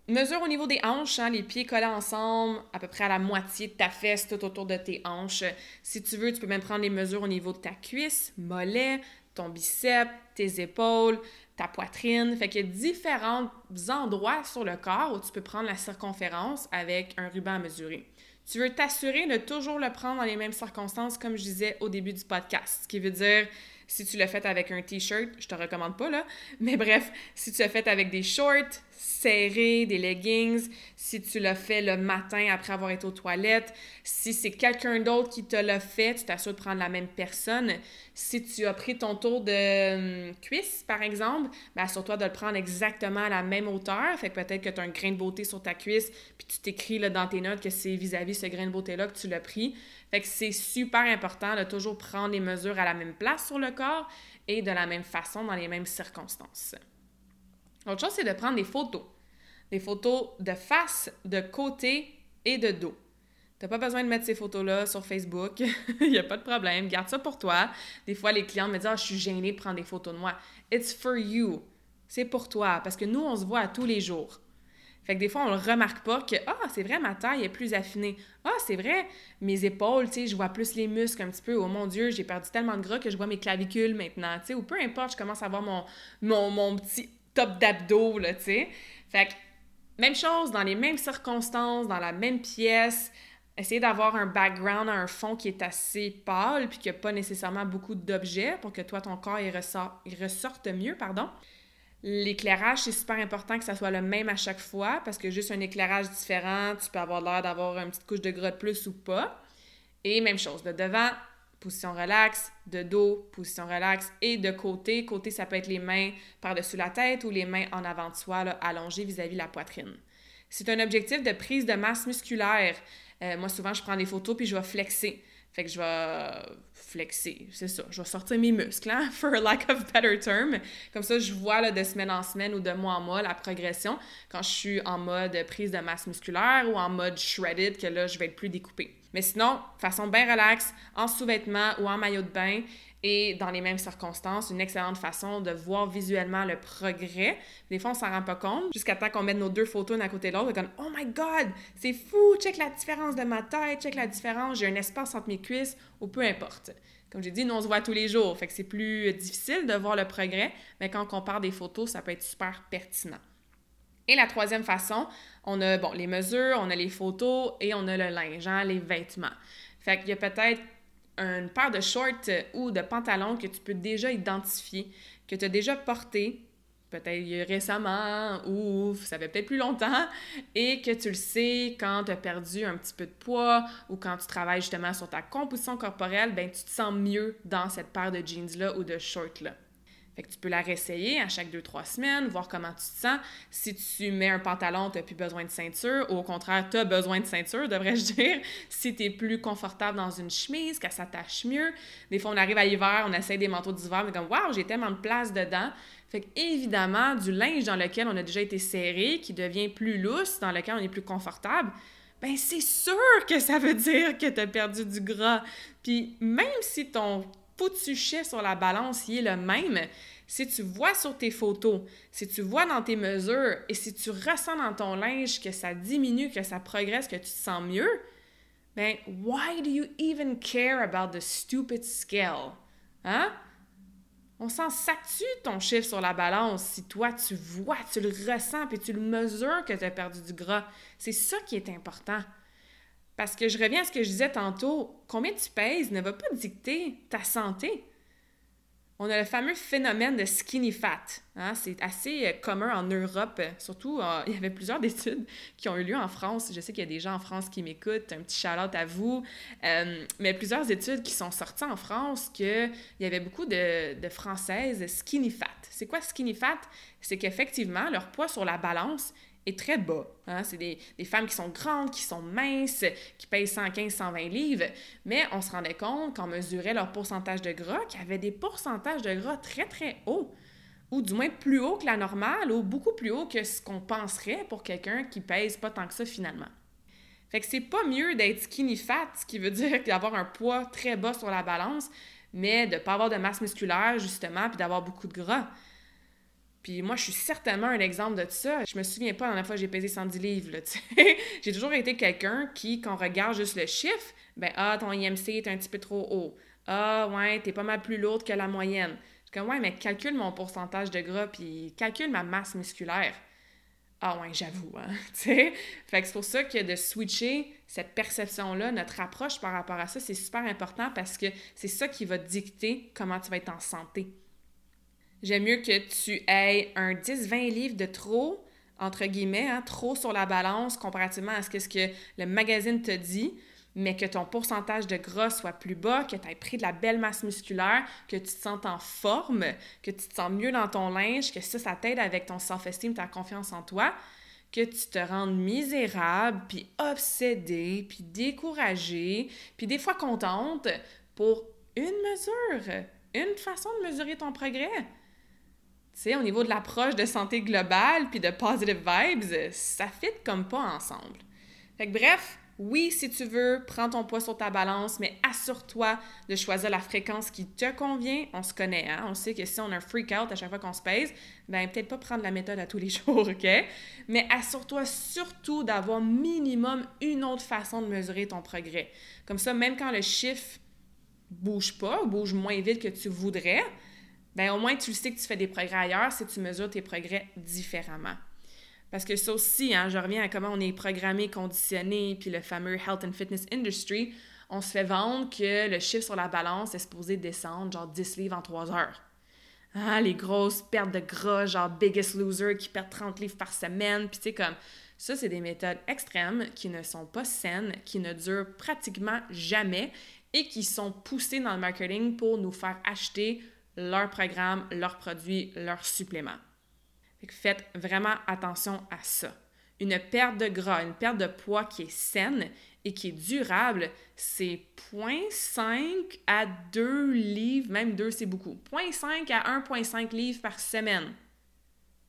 Mesure au niveau des hanches, hein, les pieds collés ensemble, à peu près à la moitié de ta fesse, tout autour de tes hanches. Si tu veux, tu peux même prendre les mesures au niveau de ta cuisse, mollet, ton bicep, tes épaules, ta poitrine. Fait qu'il y a différents endroits sur le corps où tu peux prendre la circonférence avec un ruban à mesurer. Tu veux t'assurer de toujours le prendre dans les mêmes circonstances, comme je disais au début du podcast, ce qui veut dire si tu l'as fait avec un t-shirt, je te recommande pas là. Mais bref, si tu l'as fait avec des shorts serrés, des leggings, si tu l'as fait le matin après avoir été aux toilettes, si c'est quelqu'un d'autre qui te l'a fait, tu t'assures de prendre la même personne. Si tu as pris ton tour de hum, cuisse, par exemple, ben assure-toi de le prendre exactement à la même hauteur. Fait peut-être que tu as un grain de beauté sur ta cuisse, puis tu t'écris dans tes notes que c'est vis-à-vis ce grain de beauté-là que tu l'as pris. Fait que c'est super important de toujours prendre les mesures à la même place sur le corps et de la même façon dans les mêmes circonstances. L'autre chose, c'est de prendre des photos. des photos de face, de côté et de dos. T'as pas besoin de mettre ces photos-là sur Facebook. Il n'y a pas de problème. Garde ça pour toi. Des fois, les clients me disent Ah, je suis gênée de prendre des photos de moi. It's for you. C'est pour toi. Parce que nous, on se voit tous les jours. Fait que des fois, on le remarque pas que Ah, c'est vrai, ma taille est plus affinée. Ah, c'est vrai, mes épaules, tu sais, je vois plus les muscles un petit peu. Oh mon Dieu, j'ai perdu tellement de gras que je vois mes clavicules maintenant, tu sais. Ou peu importe, je commence à voir mon, mon, mon petit top d'abdos, là, tu sais. Fait que, même chose, dans les mêmes circonstances, dans la même pièce, essayer d'avoir un background, un fond qui est assez pâle, puis qu'il n'y a pas nécessairement beaucoup d'objets pour que toi, ton corps, il, ressorte mieux, pardon. L'éclairage, c'est super important que ça soit le même à chaque fois, parce que juste un éclairage différent, tu peux avoir l'air d'avoir une petite couche de gras de plus ou pas. Et même chose, de devant, position relaxe, de dos, position relaxe, et de côté. Côté, ça peut être les mains par-dessus la tête ou les mains en avant de soi, allongées vis-à-vis -vis la poitrine. C'est un objectif de prise de masse musculaire. Euh, moi, souvent, je prends des photos puis je vais flexer. Fait que je vais flexer, c'est ça. Je vais sortir mes muscles, hein, for lack of better term. Comme ça, je vois là, de semaine en semaine ou de mois en mois la progression quand je suis en mode prise de masse musculaire ou en mode shredded, que là, je vais être plus découpée. Mais sinon, façon bien relaxe, en sous-vêtements ou en maillot de bain, et dans les mêmes circonstances, une excellente façon de voir visuellement le progrès. Des fois, on s'en rend pas compte jusqu'à temps qu'on mette nos deux photos l'un à côté de l'autre comme Oh my God, c'est fou, check la différence de ma tête, check la différence, j'ai un espace entre mes cuisses, ou peu importe. Comme j'ai dit, nous, on se voit tous les jours, fait que c'est plus difficile de voir le progrès, mais quand on compare des photos, ça peut être super pertinent. Et la troisième façon, on a les mesures, on a les photos et on a le linge, hein, les vêtements. Fait qu'il y a peut-être une paire de shorts ou de pantalons que tu peux déjà identifier, que tu as déjà porté, peut-être récemment ou ça fait peut-être plus longtemps, et que tu le sais quand tu as perdu un petit peu de poids ou quand tu travailles justement sur ta composition corporelle, ben tu te sens mieux dans cette paire de jeans-là ou de shorts-là. Fait que tu peux la réessayer à chaque 2-3 semaines, voir comment tu te sens. Si tu mets un pantalon, tu n'as plus besoin de ceinture, ou au contraire, tu as besoin de ceinture, devrais-je dire. Si tu es plus confortable dans une chemise, qu'elle s'attache mieux. Des fois, on arrive à l'hiver, on essaie des manteaux d'hiver, mais comme, waouh, j'ai tellement de place dedans. Fait que, évidemment, du linge dans lequel on a déjà été serré, qui devient plus lousse, dans lequel on est plus confortable, ben c'est sûr que ça veut dire que tu as perdu du gras. Puis même si ton tu chiffre sur la balance, il est le même. Si tu vois sur tes photos, si tu vois dans tes mesures et si tu ressens dans ton linge que ça diminue, que ça progresse, que tu te sens mieux, ben, why do you even care about the stupid scale? Hein? On s'en sac-tu ton chiffre sur la balance si toi tu vois, tu le ressens puis tu le mesures que tu as perdu du gras? C'est ça qui est important. Parce que je reviens à ce que je disais tantôt, combien tu pèses ne va pas dicter ta santé. On a le fameux phénomène de skinny fat. Hein? C'est assez euh, commun en Europe. Surtout, euh, il y avait plusieurs études qui ont eu lieu en France. Je sais qu'il y a des gens en France qui m'écoutent. Un petit shout-out à vous. Euh, mais plusieurs études qui sont sorties en France qu'il y avait beaucoup de, de Françaises skinny fat. C'est quoi skinny fat? C'est qu'effectivement, leur poids sur la balance est très bas. Hein? C'est des, femmes qui sont grandes, qui sont minces, qui payent 115, 120 livres, mais on se rendait compte qu'on mesurait leur pourcentage de gras, qu'il y avait des pourcentages de gras très, très hauts, ou du moins plus haut que la normale, ou beaucoup plus haut que ce qu'on penserait pour quelqu'un qui pèse pas tant que ça finalement. Fait que c'est pas mieux d'être skinny fat, ce qui veut dire d'avoir un poids très bas sur la balance, mais de pas avoir de masse musculaire, justement, puis d'avoir beaucoup de gras. Puis moi, je suis certainement un exemple de ça. Je me souviens pas la dernière fois que j'ai pesé 110 livres, j'ai toujours été quelqu'un qui, quand on regarde juste le chiffre, ben ah, ton IMC est un petit peu trop haut. Ah, ouais, t'es pas mal plus lourde que la moyenne. Je comme, ouais, mais calcule mon pourcentage de gras, puis calcule ma masse musculaire. Ah ouais, j'avoue, hein, tu sais. Fait que c'est pour ça que de switcher cette perception-là, notre approche par rapport à ça, c'est super important parce que c'est ça qui va dicter comment tu vas être en santé. J'aime mieux que tu aies un 10-20 livres de trop, entre guillemets, hein, trop sur la balance comparativement à ce que, ce que le magazine te dit, mais que ton pourcentage de gras soit plus bas, que tu aies pris de la belle masse musculaire, que tu te sentes en forme, que tu te sens mieux dans ton linge, que ça, ça t'aide avec ton self-esteem, ta confiance en toi, que tu te rendes misérable, puis obsédé, puis découragé, puis des fois contente pour une mesure, une façon de mesurer ton progrès. Sais, au niveau de l'approche de santé globale puis de positive vibes, ça fit comme pas ensemble. Fait que bref, oui, si tu veux, prends ton poids sur ta balance, mais assure-toi de choisir la fréquence qui te convient. On se connaît, hein? On sait que si on a un freak out à chaque fois qu'on se pèse, ben peut-être pas prendre la méthode à tous les jours, OK? Mais assure-toi surtout d'avoir minimum une autre façon de mesurer ton progrès. Comme ça, même quand le chiffre bouge pas, bouge moins vite que tu voudrais, ben au moins tu sais que tu fais des progrès ailleurs si tu mesures tes progrès différemment. Parce que ça aussi, hein, je reviens à comment on est programmé, conditionné, puis le fameux health and fitness industry, on se fait vendre que le chiffre sur la balance est supposé descendre genre 10 livres en 3 heures. Ah, les grosses pertes de gras, genre Biggest Loser qui perd 30 livres par semaine, puis tu sais, comme ça, c'est des méthodes extrêmes qui ne sont pas saines, qui ne durent pratiquement jamais et qui sont poussées dans le marketing pour nous faire acheter leurs programmes, leurs produits, leurs suppléments faites vraiment attention à ça. Une perte de gras, une perte de poids qui est saine et qui est durable, c'est 0.5 à 2 livres, même 2 c'est beaucoup, 0.5 à 1.5 livres par semaine.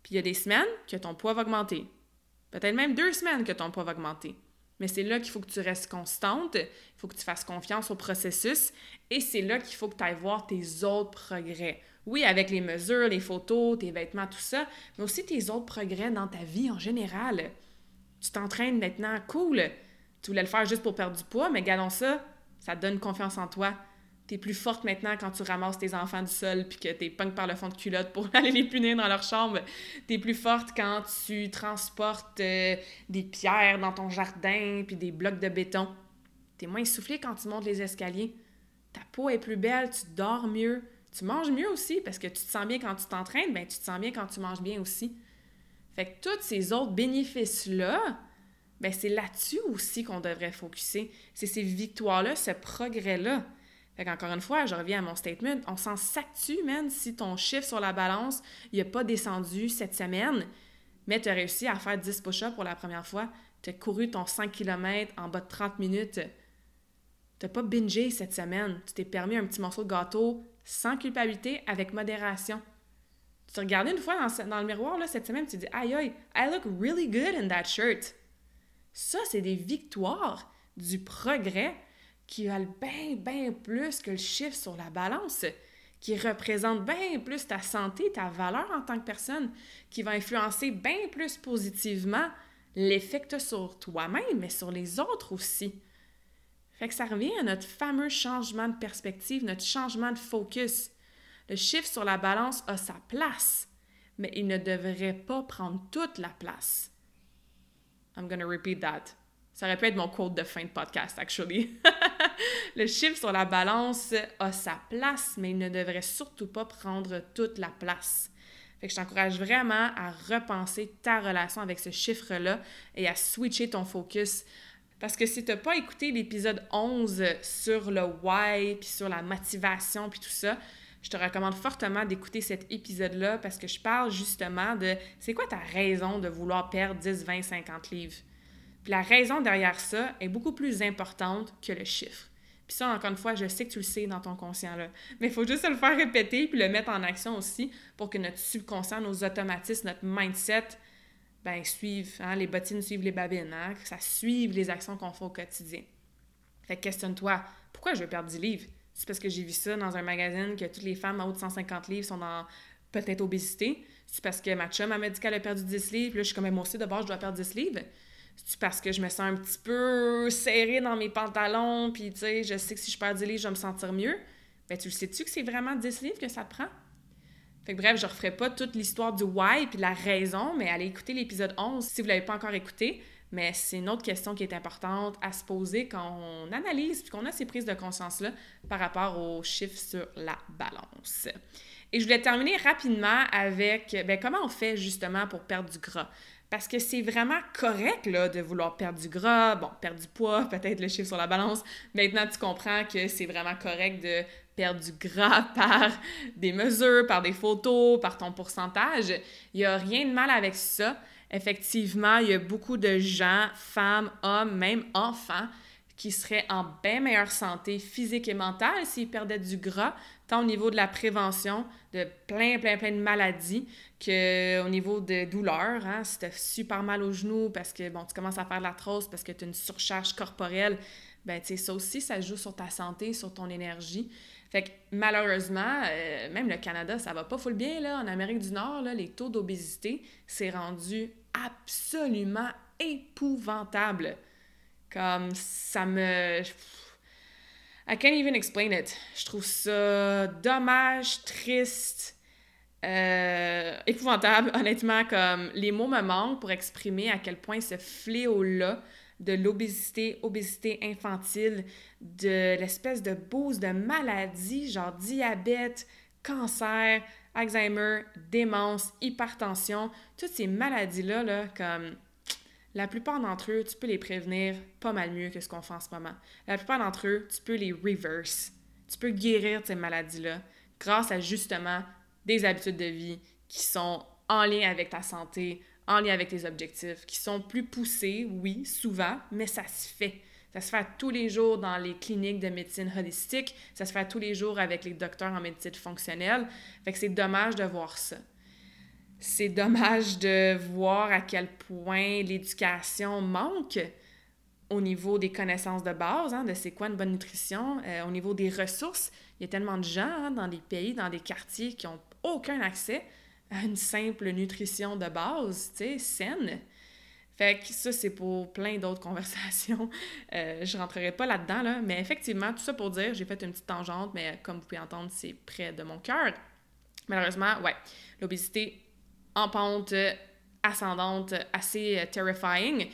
Puis il y a des semaines que ton poids va augmenter. Peut-être même deux semaines que ton poids va augmenter. Mais c'est là qu'il faut que tu restes constante, il faut que tu fasses confiance au processus et c'est là qu'il faut que tu ailles voir tes autres progrès. Oui, avec les mesures, les photos, tes vêtements, tout ça, mais aussi tes autres progrès dans ta vie en général. Tu t'entraînes maintenant, cool. Tu voulais le faire juste pour perdre du poids, mais gardons ça, ça te donne confiance en toi. T'es plus forte maintenant quand tu ramasses tes enfants du sol puis que t'es punk par le fond de culotte pour aller les punir dans leur chambre. T'es plus forte quand tu transportes euh, des pierres dans ton jardin puis des blocs de béton. T'es moins essoufflé quand tu montes les escaliers. Ta peau est plus belle, tu dors mieux, tu manges mieux aussi parce que tu te sens bien quand tu t'entraînes, ben tu te sens bien quand tu manges bien aussi. Fait que tous ces autres bénéfices-là, ben c'est là-dessus aussi qu'on devrait focuser. C'est ces victoires-là, ce progrès-là. Fait qu'encore une fois, je reviens à mon statement, on s'en s'actue, man, si ton chiffre sur la balance, il n'a pas descendu cette semaine, mais tu as réussi à faire 10 push-ups pour la première fois, tu as couru ton 5 km en bas de 30 minutes, tu pas bingé cette semaine, tu t'es permis un petit morceau de gâteau sans culpabilité, avec modération. Tu te regardais une fois dans, le miroir là, cette semaine, tu te dis Aïe aïe, I look really good in that shirt. Ça, c'est des victoires du progrès qui valent bien, bien plus que le chiffre sur la balance, qui représentent bien plus ta santé, ta valeur en tant que personne, qui va influencer bien plus positivement l'effet sur toi-même, mais sur les autres aussi. Fait que ça revient à notre fameux changement de perspective, notre changement de focus. Le chiffre sur la balance a sa place, mais il ne devrait pas prendre toute la place. I'm gonna repeat that. Ça aurait pu être mon quote de fin de podcast, actually. le chiffre sur la balance a sa place, mais il ne devrait surtout pas prendre toute la place. Fait que je t'encourage vraiment à repenser ta relation avec ce chiffre-là et à switcher ton focus parce que si tu n'as pas écouté l'épisode 11 sur le why, puis sur la motivation, puis tout ça, je te recommande fortement d'écouter cet épisode-là parce que je parle justement de c'est quoi ta raison de vouloir perdre 10, 20, 50 livres? Puis la raison derrière ça est beaucoup plus importante que le chiffre. Puis ça, encore une fois, je sais que tu le sais dans ton conscient-là. Mais il faut juste le faire répéter puis le mettre en action aussi pour que notre subconscient, nos automatismes, notre mindset ben, suivent, hein, les bottines suivent les babines, hein, que ça suive les actions qu'on fait au quotidien. Fait que questionne-toi, pourquoi je veux perdre 10 livres? C'est parce que j'ai vu ça dans un magazine que toutes les femmes à haut de 150 livres sont dans peut-être obésité? C'est parce que ma chum m'a dit a perdu 10 livres, puis là, je suis comme, moi aussi, d'abord, je dois perdre 10 livres. C'est parce que je me sens un petit peu serrée dans mes pantalons, puis tu sais, je sais que si je perds 10 livres, je vais me sentir mieux. Ben, tu le sais-tu que c'est vraiment 10 livres que ça te prend? Fait que bref, je referai pas toute l'histoire du why puis la raison, mais allez écouter l'épisode 11 si vous l'avez pas encore écouté. Mais c'est une autre question qui est importante à se poser quand on analyse puis qu'on a ces prises de conscience-là par rapport aux chiffres sur la balance. Et je voulais terminer rapidement avec ben, comment on fait justement pour perdre du gras? Parce que c'est vraiment correct là, de vouloir perdre du gras, bon, perdre du poids, peut-être le chiffre sur la balance. Maintenant, tu comprends que c'est vraiment correct de perdre du gras par des mesures, par des photos, par ton pourcentage. Il n'y a rien de mal avec ça. Effectivement, il y a beaucoup de gens, femmes, hommes, même enfants, qui seraient en bien meilleure santé physique et mentale s'ils perdaient du gras, tant au niveau de la prévention de plein, plein, plein de maladies qu'au niveau de douleurs. Hein, si tu as super mal aux genoux parce que bon, tu commences à faire de l'arthrose parce que tu as une surcharge corporelle, ben tu sais, ça aussi, ça joue sur ta santé, sur ton énergie. Fait que malheureusement, euh, même le Canada, ça va pas full bien. Là. En Amérique du Nord, là, les taux d'obésité, c'est rendu absolument épouvantable. Comme ça me. I can't even explain it. Je trouve ça dommage, triste, euh, épouvantable, honnêtement. Comme les mots me manquent pour exprimer à quel point ce fléau-là de l'obésité, obésité infantile, de l'espèce de bouse de maladies, genre diabète, cancer, Alzheimer, démence, hypertension, toutes ces maladies-là, là, comme la plupart d'entre eux, tu peux les prévenir pas mal mieux que ce qu'on fait en ce moment. La plupart d'entre eux, tu peux les reverse. Tu peux guérir ces maladies-là grâce à justement des habitudes de vie qui sont en lien avec ta santé, en lien avec tes objectifs, qui sont plus poussés, oui, souvent, mais ça se fait. Ça se fait tous les jours dans les cliniques de médecine holistique, ça se fait tous les jours avec les docteurs en médecine fonctionnelle. Fait que c'est dommage de voir ça c'est dommage de voir à quel point l'éducation manque au niveau des connaissances de base, hein, de c'est quoi une bonne nutrition, euh, au niveau des ressources. Il y a tellement de gens hein, dans des pays, dans des quartiers qui n'ont aucun accès à une simple nutrition de base, tu sais, saine. Fait que ça, c'est pour plein d'autres conversations. Euh, je rentrerai pas là-dedans, là, mais effectivement, tout ça pour dire, j'ai fait une petite tangente, mais comme vous pouvez entendre, c'est près de mon cœur. Malheureusement, ouais, l'obésité en pente ascendante assez euh, terrifying.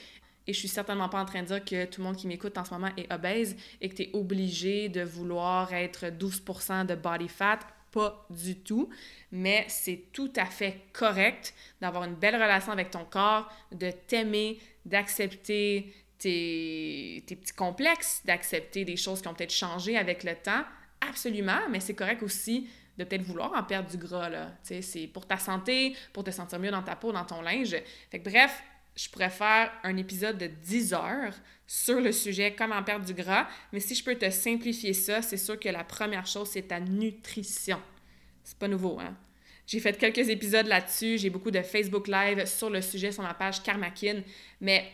Et je suis certainement pas en train de dire que tout le monde qui m'écoute en ce moment est obèse et que tu es obligé de vouloir être 12% de body fat. Pas du tout. Mais c'est tout à fait correct d'avoir une belle relation avec ton corps, de t'aimer, d'accepter tes, tes petits complexes, d'accepter des choses qui ont peut-être changé avec le temps. Absolument, mais c'est correct aussi de peut-être vouloir en perdre du gras, là. c'est pour ta santé, pour te sentir mieux dans ta peau, dans ton linge. Fait que bref, je pourrais faire un épisode de 10 heures sur le sujet comment perdre du gras, mais si je peux te simplifier ça, c'est sûr que la première chose, c'est ta nutrition. C'est pas nouveau, hein? J'ai fait quelques épisodes là-dessus, j'ai beaucoup de Facebook Live sur le sujet sur ma page Karmakin, mais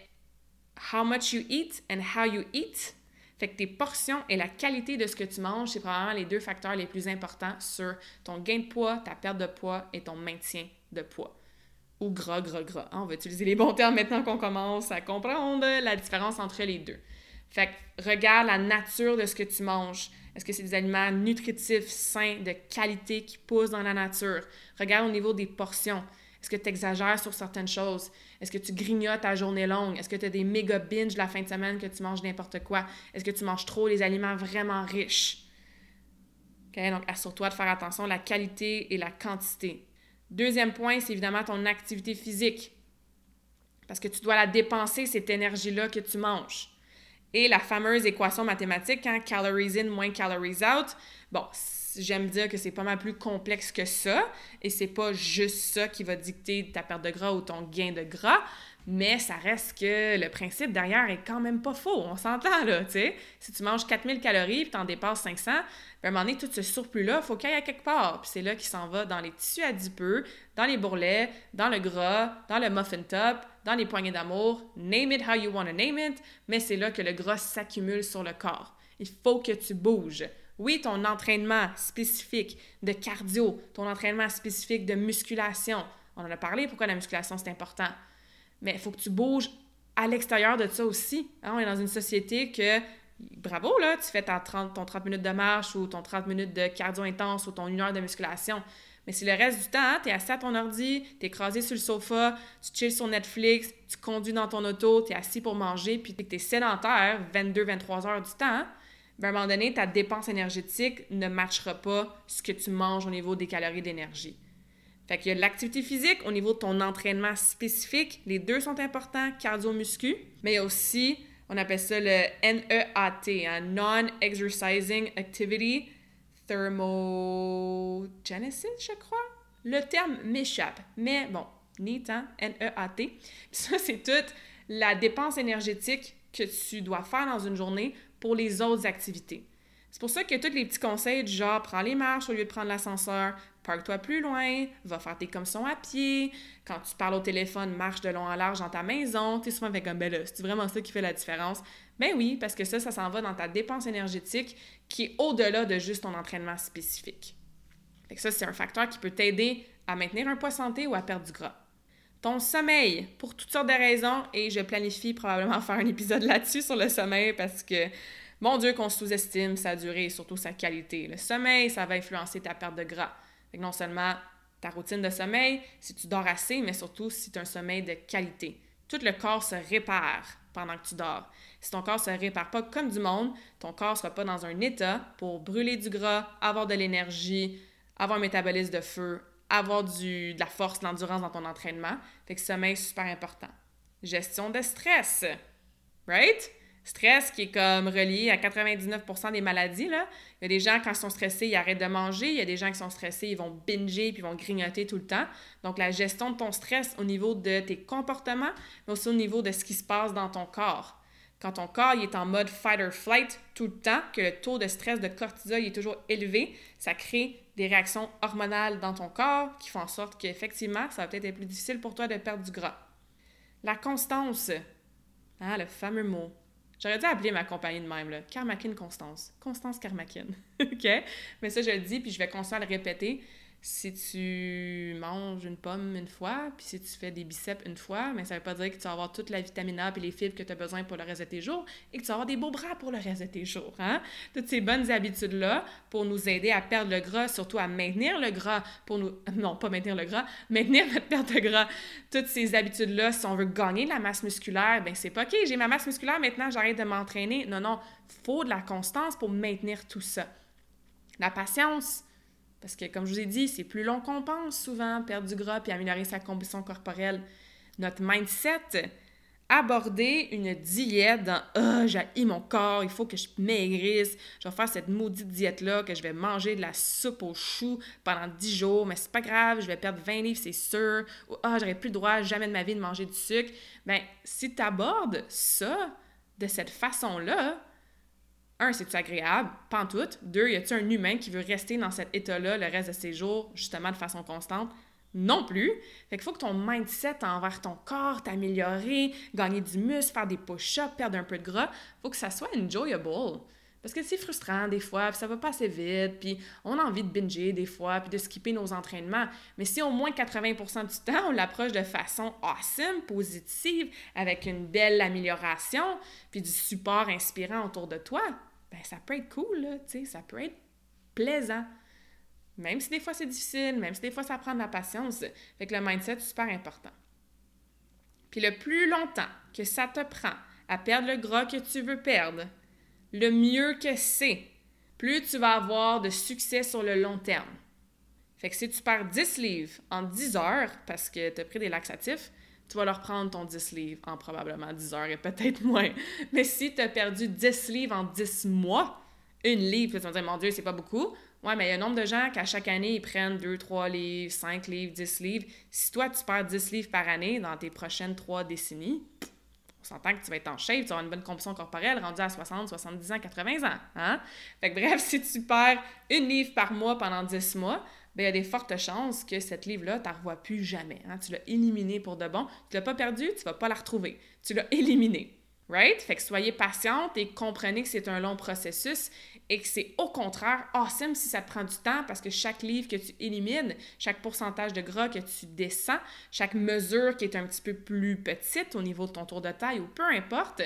how much you eat and how you eat, fait que tes portions et la qualité de ce que tu manges, c'est probablement les deux facteurs les plus importants sur ton gain de poids, ta perte de poids et ton maintien de poids. Ou gras, gras, gras. Hein, on va utiliser les bons termes maintenant qu'on commence à comprendre la différence entre les deux. Fait que regarde la nature de ce que tu manges. Est-ce que c'est des aliments nutritifs, sains, de qualité qui poussent dans la nature? Regarde au niveau des portions. Est-ce que tu exagères sur certaines choses? Est-ce que tu grignotes ta journée longue? Est-ce que tu as des méga binges la fin de semaine que tu manges n'importe quoi? Est-ce que tu manges trop les aliments vraiment riches? OK? Donc, assure-toi de faire attention à la qualité et la quantité. Deuxième point, c'est évidemment ton activité physique. Parce que tu dois la dépenser, cette énergie-là que tu manges. Et la fameuse équation mathématique, hein, calories in moins calories out, bon, j'aime dire que c'est pas mal plus complexe que ça et c'est pas juste ça qui va dicter ta perte de gras ou ton gain de gras, mais ça reste que le principe derrière est quand même pas faux, on s'entend là, tu sais. Si tu manges 4000 calories puis t'en dépasses 500, ben, à un tout ce surplus-là, faut qu'il y ait quelque part. Puis c'est là qu'il s'en va dans les tissus adipeux, dans les bourrelets, dans le gras, dans le muffin top, dans les poignées d'amour, name it how you want to name it, mais c'est là que le gras s'accumule sur le corps. Il faut que tu bouges. Oui, ton entraînement spécifique de cardio, ton entraînement spécifique de musculation. On en a parlé, pourquoi la musculation c'est important. Mais il faut que tu bouges à l'extérieur de ça aussi. Hein. On est dans une société que, bravo, là, tu fais ton 30 minutes de marche ou ton 30 minutes de cardio intense ou ton 1 heure de musculation. Mais si le reste du temps, hein, tu es assis à ton ordi, tu es écrasé sur le sofa, tu chilles sur Netflix, tu conduis dans ton auto, tu es assis pour manger, puis tu es sédentaire 22-23 heures du temps, hein, à un moment donné, ta dépense énergétique ne matchera pas ce que tu manges au niveau des calories d'énergie. Fait qu'il y a l'activité physique au niveau de ton entraînement spécifique. Les deux sont importants, cardio-muscu. Mais il y a aussi, on appelle ça le NEAT, hein, Non-Exercising Activity Thermogenesis, je crois. Le terme m'échappe. Mais bon, NEAT, hein? N-E-A-T. ça, c'est toute la dépense énergétique que tu dois faire dans une journée pour les autres activités. C'est pour ça que tous les petits conseils du genre prends les marches au lieu de prendre l'ascenseur, parque-toi plus loin, va faire tes commissions à pied, quand tu parles au téléphone, marche de long en large dans ta maison, tu es souvent avec un bel c'est vraiment ça qui fait la différence. Ben oui, parce que ça, ça s'en va dans ta dépense énergétique qui est au-delà de juste ton entraînement spécifique. Ça, c'est un facteur qui peut t'aider à maintenir un poids santé ou à perdre du gras. Ton sommeil, pour toutes sortes de raisons, et je planifie probablement faire un épisode là-dessus sur le sommeil parce que mon Dieu, qu'on sous-estime sa durée et surtout sa qualité. Le sommeil, ça va influencer ta perte de gras. Non seulement ta routine de sommeil, si tu dors assez, mais surtout si tu as un sommeil de qualité. Tout le corps se répare pendant que tu dors. Si ton corps ne se répare pas comme du monde, ton corps ne sera pas dans un état pour brûler du gras, avoir de l'énergie, avoir un métabolisme de feu, avoir du, de la force, de l'endurance dans ton entraînement. Fait que sommeil, super important. Gestion de stress. Right? stress qui est comme relié à 99% des maladies. Là. Il y a des gens, quand ils sont stressés, ils arrêtent de manger. Il y a des gens qui sont stressés, ils vont binger puis ils vont grignoter tout le temps. Donc, la gestion de ton stress au niveau de tes comportements, mais aussi au niveau de ce qui se passe dans ton corps. Quand ton corps est en mode fight or flight tout le temps, que le taux de stress de cortisol est toujours élevé, ça crée des réactions hormonales dans ton corps qui font en sorte qu'effectivement, ça va peut-être être plus difficile pour toi de perdre du gras. La constance, ah, le fameux mot. J'aurais dû appeler ma compagnie de même, là. Carmackin Constance. Constance Carmackin. OK? Mais ça, je le dis, puis je vais à le répéter si tu manges une pomme une fois, puis si tu fais des biceps une fois, mais ça veut pas dire que tu vas avoir toute la vitamine A et les fibres que tu as besoin pour le reste de tes jours et que tu vas avoir des beaux bras pour le reste de tes jours. Hein? Toutes ces bonnes habitudes-là pour nous aider à perdre le gras, surtout à maintenir le gras, pour nous... Non, pas maintenir le gras, maintenir notre perte de gras. Toutes ces habitudes-là, si on veut gagner la masse musculaire, ben c'est pas OK, j'ai ma masse musculaire, maintenant j'arrête de m'entraîner. Non, non, faut de la constance pour maintenir tout ça. La patience, parce que, comme je vous ai dit, c'est plus long qu'on pense souvent, perdre du gras puis améliorer sa composition corporelle. Notre mindset, aborder une diète dans Ah, oh, j'ai mon corps, il faut que je maigrisse, je vais faire cette maudite diète-là, que je vais manger de la soupe aux choux pendant 10 jours, mais c'est pas grave, je vais perdre 20 livres, c'est sûr, ou Ah, j'aurais plus le droit jamais de ma vie de manger du sucre. Bien, si tu abordes ça de cette façon-là, un, c'est-tu agréable? Pas tout. Deux, y a-t-il un humain qui veut rester dans cet état-là le reste de ses jours, justement de façon constante? Non plus. Fait qu'il faut que ton mindset envers ton corps t'améliorer, gagner du muscle, faire des push-ups, perdre un peu de gras, faut que ça soit enjoyable. Parce que c'est frustrant des fois, puis ça va pas assez vite, puis on a envie de binger des fois, puis de skipper nos entraînements. Mais si au moins 80% du temps, on l'approche de façon awesome, positive, avec une belle amélioration, puis du support inspirant autour de toi, ben ça peut être cool, là, tu sais, ça peut être plaisant. Même si des fois c'est difficile, même si des fois ça prend de la patience. Fait que le mindset est super important. Puis le plus longtemps que ça te prend à perdre le gras que tu veux perdre, le mieux que c'est, plus tu vas avoir de succès sur le long terme. Fait que si tu perds 10 livres en 10 heures parce que tu as pris des laxatifs, tu vas leur prendre ton 10 livres en probablement 10 heures et peut-être moins. Mais si tu as perdu 10 livres en 10 mois, une livre, tu vas te dire, mon Dieu, c'est pas beaucoup. Ouais, mais il y a un nombre de gens qu'à chaque année, ils prennent 2, 3 livres, 5 livres, 10 livres. Si toi, tu perds 10 livres par année dans tes prochaines 3 décennies, s'entend que tu vas être en shape, tu vas avoir une bonne composition corporelle rendue à 60, 70 ans, 80 ans. Hein? Fait que bref, si tu perds une livre par mois pendant 10 mois, ben, il y a des fortes chances que cette livre-là, tu ne revois plus jamais. Hein? Tu l'as éliminée pour de bon. Tu ne l'as pas perdue, tu ne vas pas la retrouver. Tu l'as éliminée. Right? Fait que soyez patiente et comprenez que c'est un long processus et que c'est au contraire awesome si ça te prend du temps parce que chaque livre que tu élimines, chaque pourcentage de gras que tu descends, chaque mesure qui est un petit peu plus petite au niveau de ton tour de taille ou peu importe,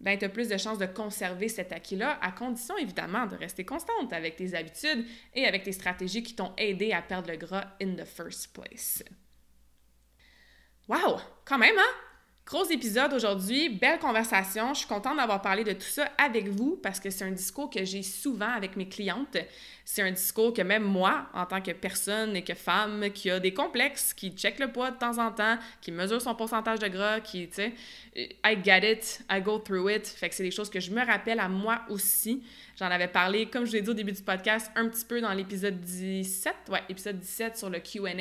ben, tu as plus de chances de conserver cet acquis-là, à condition évidemment de rester constante avec tes habitudes et avec tes stratégies qui t'ont aidé à perdre le gras in the first place. Wow! Quand même, hein? Gros épisode aujourd'hui, belle conversation. Je suis contente d'avoir parlé de tout ça avec vous parce que c'est un discours que j'ai souvent avec mes clientes. C'est un discours que même moi, en tant que personne et que femme qui a des complexes, qui check le poids de temps en temps, qui mesure son pourcentage de gras, qui, tu sais, I get it, I go through it. Fait que c'est des choses que je me rappelle à moi aussi. J'en avais parlé, comme je l'ai dit au début du podcast, un petit peu dans l'épisode 17, ouais, épisode 17 sur le QA,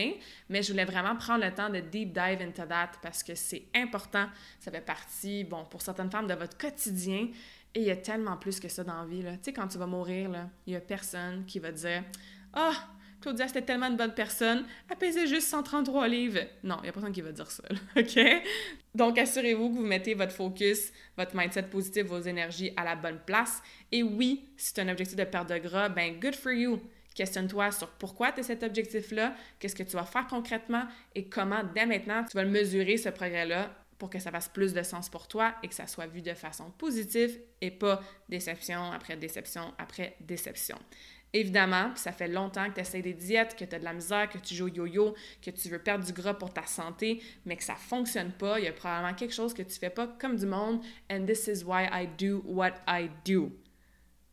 mais je voulais vraiment prendre le temps de deep dive into that parce que c'est important. Ça fait partie, bon, pour certaines femmes, de votre quotidien. Et il y a tellement plus que ça dans la vie. Tu sais, quand tu vas mourir, il y a personne qui va dire Ah, Claudia, c'était tellement une bonne personne, elle juste 133 livres. Non, il n'y a personne qui va dire ça, OK? Donc, assurez-vous que vous mettez votre focus, votre mindset positif, vos énergies à la bonne place. Et oui, si as un objectif de perte de gras, ben good for you. Questionne-toi sur pourquoi tu as cet objectif-là, qu'est-ce que tu vas faire concrètement et comment, dès maintenant, tu vas mesurer, ce progrès-là, pour que ça fasse plus de sens pour toi et que ça soit vu de façon positive et pas déception après déception après déception. Évidemment, ça fait longtemps que tu essaies des diètes, que tu as de la misère, que tu joues au yo-yo, que tu veux perdre du gras pour ta santé, mais que ça fonctionne pas. Il y a probablement quelque chose que tu fais pas comme du monde. And this is why I do what I do.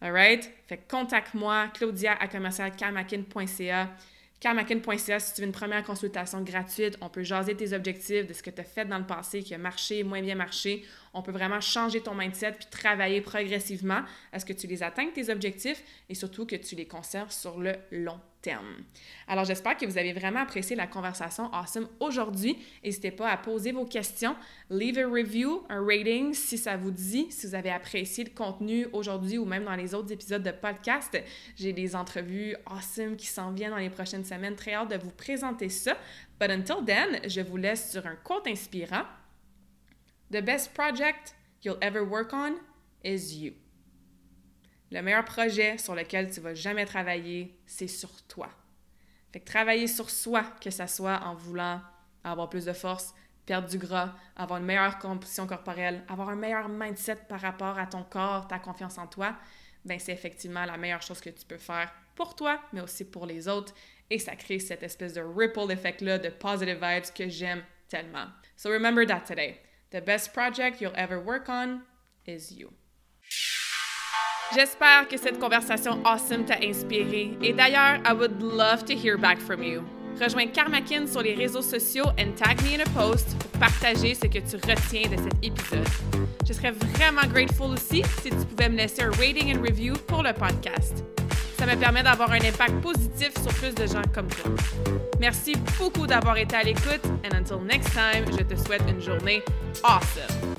Alright? Fait contacte-moi, claudia à. Carmakin.ca, si tu veux une première consultation gratuite, on peut jaser tes objectifs, de ce que tu as fait dans le passé, qui a marché, moins bien marché. On peut vraiment changer ton mindset puis travailler progressivement à ce que tu les atteignes, tes objectifs, et surtout que tu les conserves sur le long terme. Alors, j'espère que vous avez vraiment apprécié la conversation awesome aujourd'hui. N'hésitez pas à poser vos questions. Leave a review, un rating si ça vous dit, si vous avez apprécié le contenu aujourd'hui ou même dans les autres épisodes de podcast. J'ai des entrevues awesome qui s'en viennent dans les prochaines semaines. Très hâte de vous présenter ça. But until then, je vous laisse sur un quote inspirant. The best project you'll ever work on is you. Le meilleur projet sur lequel tu vas jamais travailler, c'est sur toi. Fait que travailler sur soi, que ce soit en voulant avoir plus de force, perdre du gras, avoir une meilleure composition corporelle, avoir un meilleur mindset par rapport à ton corps, ta confiance en toi, ben c'est effectivement la meilleure chose que tu peux faire pour toi, mais aussi pour les autres. Et ça crée cette espèce de ripple effect-là de positive vibes que j'aime tellement. So remember that today. The best project you'll ever work on is you. J'espère que cette conversation awesome t'a inspiré. Et d'ailleurs, I would love to hear back from you. Rejoins Karmakin sur les réseaux sociaux and tag me in a post pour partager ce que tu retiens de cet épisode. Je serais vraiment grateful aussi si tu pouvais me laisser un rating and review pour le podcast. Ça me permet d'avoir un impact positif sur plus de gens comme toi. Merci beaucoup d'avoir été à l'écoute. And until next time, je te souhaite une journée awesome.